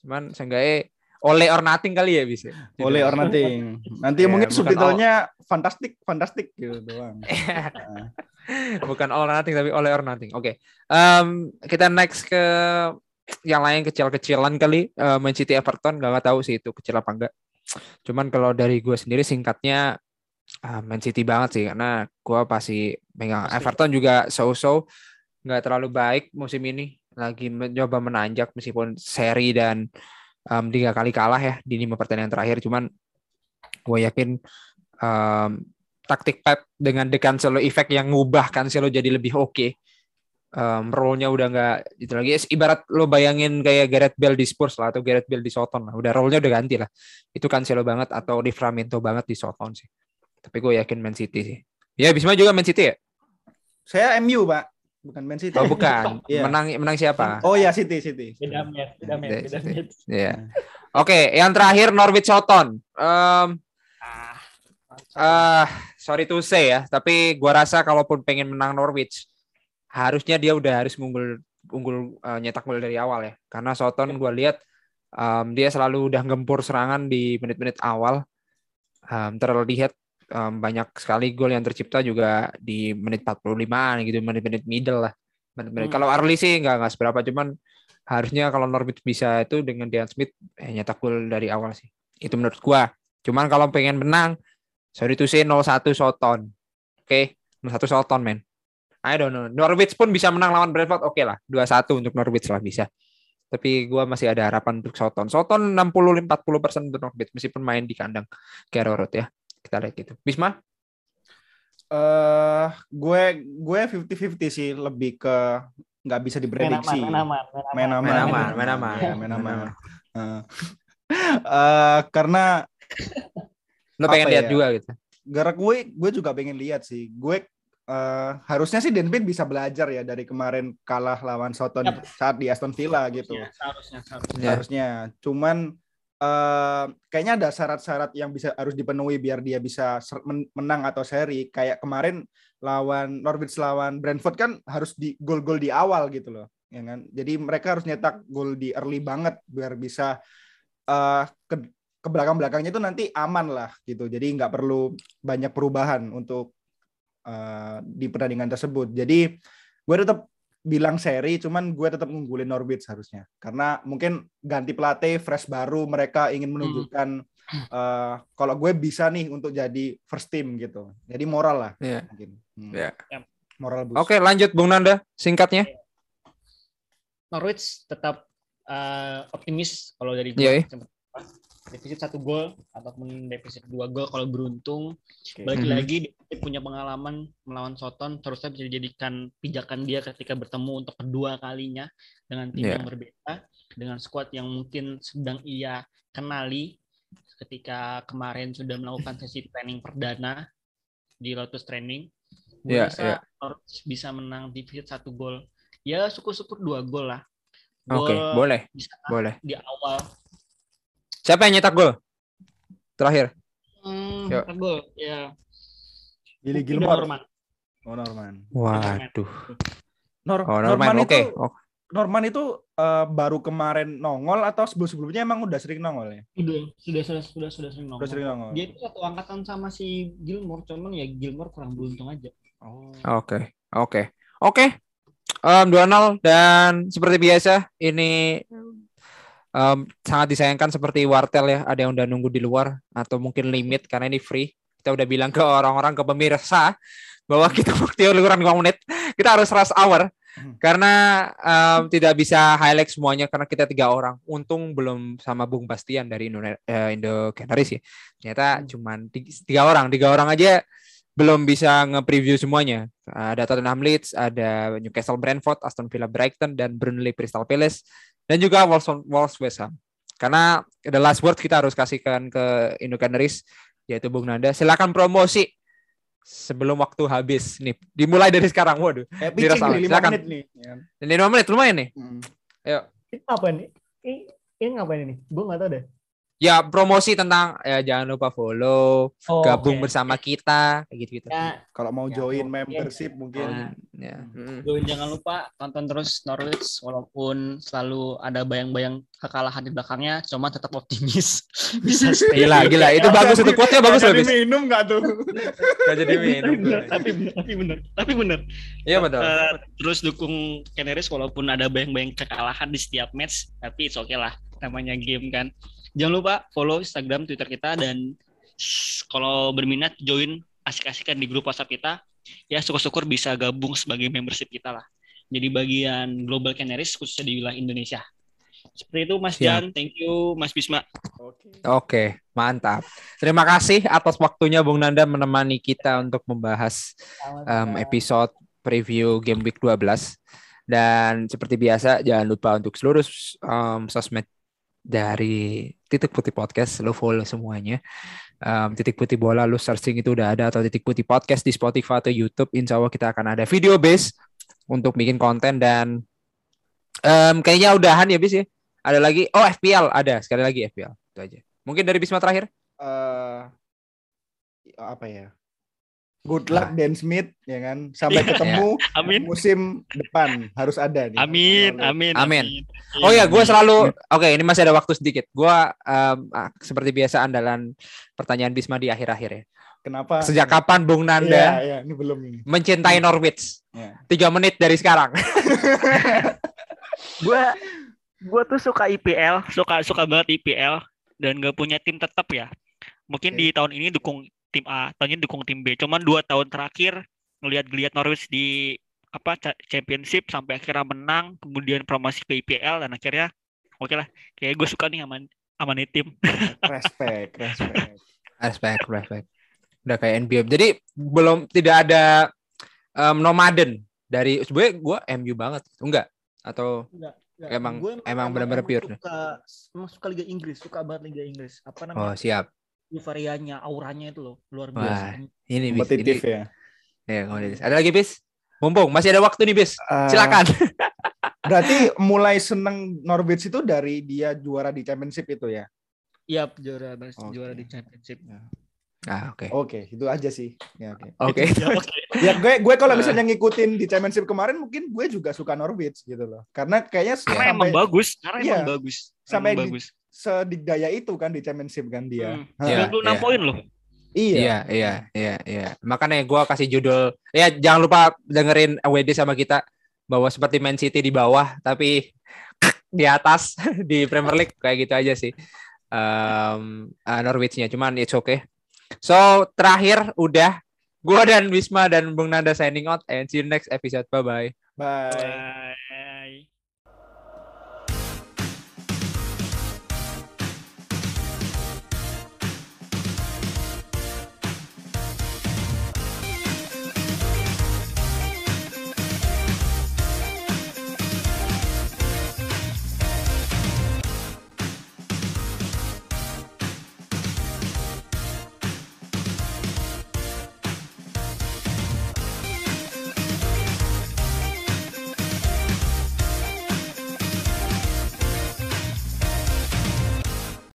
Cuman seenggaknya oleh or nothing kali ya bisa. Oleh or nothing. Nanti Ya, mungkin subtitlenya fantastik, fantastik gitu doang. Nah, Bukan all or nothing tapi oleh or nothing. Oke. Em, kita next ke yang lain kecil-kecilan kali Eh, Man City Everton gak, tahu sih itu kecil apa enggak. Cuman kalau dari gue sendiri singkatnya ah, Man City banget sih karena gue pasti megang Pasti. Everton juga so-so nggak terlalu baik musim ini lagi mencoba menanjak meskipun seri dan em, tiga kali kalah ya di lima pertandingan terakhir. Cuman gue yakin em, taktik Pep dengan The Cancelo effect yang ngubah Cancelo jadi lebih oke. Um, role-nya udah nggak itu lagi. Ibarat lo bayangin kayak Gareth Bale di Spurs lah atau Gareth Bale di Soton lah. Udah role-nya udah ganti lah. Itu Cancelo banget atau Livramento banget di Soton sih. Tapi gue yakin Man City sih. Ya Bisma juga Man City ya? Saya MU, Pak. Bukan Man City. oh bukan Iya. menang menang siapa Oh ya City, City. Beda match, beda match, Beda- beda beda. match. ya oke yang terakhir Norwich Soton Em, Ah, Ah, sorry to say ya, tapi gua rasa kalaupun pengen menang Norwich, harusnya dia udah harus unggul unggul eh, nyetak gol dari awal ya. Karena Soton gua lihat em, dia selalu udah gempur serangan di menit-menit awal. Em, terlihat em, banyak sekali gol yang tercipta juga di menit 45 gitu, menit-menit middle lah. Menit-menit. Hmm. Kalau early sih nggak nggak seberapa, cuman harusnya kalau Norwich bisa itu dengan Dean Smith eh, nyetak gol dari awal sih. Itu menurut gua. Cuman kalau pengen menang Sorry to say 0-1 Soton. Oke, 0-1 Soton, men. I don't know. Norwich pun bisa menang lawan Brentford, oke lah. 2-1 untuk Norwich lah bisa. Tapi gua masih ada harapan untuk Soton. Soton 60-40% untuk Norwich meskipun main di kandang Road ya. Kita lihat gitu. Bisma? Eh, gue gue 50-50 sih lebih ke nggak bisa main aman, diprediksi. main aman, Main aman, Main aman, main aman. Iya, main aman. aman. Eh, eh, karena Lo pengen lihat ya? juga gitu. gara gue gue juga pengen lihat sih. Gue eh, harusnya sih Denpit bisa belajar ya dari kemarin kalah lawan Soton saat di Aston Villa gitu. Ya, seharusnya, seharusnya. Ya. harusnya. Cuman eh kayaknya ada syarat-syarat yang bisa harus dipenuhi biar dia bisa menang atau seri. Kayak kemarin lawan Norwich lawan Brentford kan harus di gol-gol di awal gitu loh, ya kan? Jadi mereka harus nyetak gol di early banget biar bisa eh ke ke belakang-belakangnya itu nanti aman lah gitu. Jadi nggak perlu banyak perubahan untuk eh, di pertandingan tersebut. Jadi gue tetap bilang seri, cuman gue tetap ngunggulin Norwich harusnya. Karena mungkin ganti pelatih, fresh baru, mereka ingin menunjukkan eh, kalau gue bisa nih untuk jadi first team gitu. Jadi moral lah Iya. mungkin. Hmm. Iya. Moral boost. Oke, lanjut Bung Nanda, singkatnya. Norwich tetap eh, optimis kalau dari gue. Iya, iya. Defisit satu gol ataupun defisit dua gol kalau beruntung. Oke. Balik Mhm. lagi dia punya pengalaman melawan Soton, seharusnya bisa dijadikan pijakan dia ketika bertemu untuk kedua kalinya dengan tim Iya. yang berbeda, dengan skuad yang mungkin sedang ia kenali ketika kemarin sudah melakukan sesi training perdana di Lotus Training. Gue Iya, rasa iya. Norwich bisa menang defisit satu gol. Ya syukur-syukur dua gol lah. Oke, Gol boleh, bisa boleh. di awal. Siapa yang nyetak gol? Terakhir. Hmm, Yuk. gol ya. Billy Gilmore. Norman. Oh, Norman. Waduh. Nor Oh, Norman, Norman oke. itu Oh, Norman itu uh, baru kemarin nongol atau sebelum-sebelumnya emang udah sering nongol ya? Sudah, sudah sudah sudah sudah sering nongol. Udah sering nongol. Dia itu satu angkatan sama si Gilmore, cuman ya Gilmore kurang beruntung aja. Oh. Oke, oke, oke. Um, 2-0 dan seperti biasa ini um, sangat disayangkan seperti Wartel ya, ada yang udah nunggu di luar atau mungkin limit karena ini free. Kita udah bilang ke orang-orang ke pemirsa bahwa kita waktu liburan 5 menit, kita harus rush hour karena um, tidak bisa highlight semuanya karena kita tiga orang. Untung belum sama Bung Bastian dari Indo, uh, Indo Canaries ya. Ternyata hmm. cuma tiga, tiga orang, tiga orang aja belum bisa nge-preview semuanya. Ada Tottenham Leeds, ada Newcastle Brentford, Aston Villa Brighton, dan Burnley Crystal Palace, dan juga Wolves, Wolves West Ham. Karena the last word kita harus kasihkan ke Indo Canaries, yaitu Bung Nanda. Silakan promosi sebelum waktu habis nih. Dimulai dari sekarang. Waduh. Eh, pitching nih, 5 menit nih. Ini 5 menit lumayan nih. Hmm. Ayo. Ini apa nih? Ini, ini ngapain ini? Gue gak tau deh ya promosi tentang ya jangan lupa follow, oh, gabung okay. bersama kita kayak gitu-gitu. Ya, Kalau mau ya, join ya, membership ya. mungkin ya. Hmm. Join jangan lupa tonton terus Norwich walaupun selalu ada bayang-bayang kekalahan di belakangnya, cuma tetap optimis bisa stay. Gila, gila. Itu bagus itu quote-nya bagus loh. Jadi minum enggak tuh? Gak jadi minum. tapi benar, tapi benar. Tapi benar. Iya betul. Uh, terus dukung Canaries walaupun ada bayang-bayang kekalahan di setiap match, tapi oke okay lah namanya game kan. Jangan lupa follow Instagram, Twitter kita dan kalau berminat join asik-asikan di grup WhatsApp kita. Ya syukur-syukur bisa gabung sebagai membership kita lah. Jadi bagian Global Canaries khususnya di wilayah Indonesia. Seperti itu Mas Jan, thank you Mas Bisma. Oke, okay, mantap. Terima kasih atas waktunya Bung Nanda menemani kita untuk membahas um, episode preview Game Week 12. Dan seperti biasa jangan lupa untuk seluruh um, sosmed dari titik putih podcast lo follow semuanya. Um, titik putih bola lo searching itu udah ada atau titik putih podcast di Spotify atau YouTube insya Allah kita akan ada video base untuk bikin konten dan um, kayaknya udahan ya bis ya. Ada lagi oh FPL ada sekali lagi FPL itu aja. Mungkin dari Bisma terakhir? Uh, apa ya Good luck Dan Smith ya kan. Sampai iya. ketemu amin. musim depan harus ada nih. Amin, amin, amin. Oh ya, gue selalu oke. Okay, ini masih ada waktu sedikit. Gue um, seperti biasa andalan pertanyaan Bisma di akhir-akhir ya. Kenapa? Sejak kapan Bung Nanda ya, ya, ini belum ini. mencintai Norwich? Ya. Tiga menit dari sekarang. gue gue tuh suka IPL, suka suka banget IPL dan gak punya tim tetap ya. Mungkin okay. di tahun ini dukung tim A, tahunnya dukung tim B. Cuman dua tahun terakhir ngelihat-ngelihat Norwich di apa championship sampai akhirnya menang, kemudian promosi ke IPL dan akhirnya oke okay lah, kayak gue suka nih sama sama nih tim. respect, respect. Respect, respect. Udah kayak NBA. Jadi belum tidak ada um, nomaden dari sebenarnya gue MU banget, enggak? Atau enggak, enggak. emang gue emang benar-benar pure. Suka, emang suka Liga Inggris, suka banget Liga Inggris. Apa namanya? Oh, siap euforianya, auranya itu loh luar biasa. Wah, ini bis, ini, ya. Ya, Ada lagi bis? Mumpung masih ada waktu nih bis. Uh, Silakan. berarti mulai seneng Norwich itu dari dia juara di championship itu ya? Iya, juara okay. juara di championship. Ya. Ah, oke. Okay. Oke, okay, itu aja sih. Ya, oke. Okay. Okay. ya, gue gue kalau misalnya ngikutin di championship kemarin mungkin gue juga suka Norwich gitu loh. Karena kayaknya karena sampai, emang bagus, karena iya, emang bagus. Sampai emang bagus sedigdaya itu kan di championship kan dia. Hmm. Ya, 96 ya. poin loh. Iya. Iya, iya, iya, iya. Makanya gue kasih judul ya jangan lupa dengerin WD sama kita bahwa seperti Man City di bawah tapi di atas di Premier League kayak gitu aja sih. Um, uh, Norwich-nya cuman it's okay. So, terakhir udah gue dan Wisma dan Bung Nanda signing out and see you next episode. Bye-bye. Bye. Bye.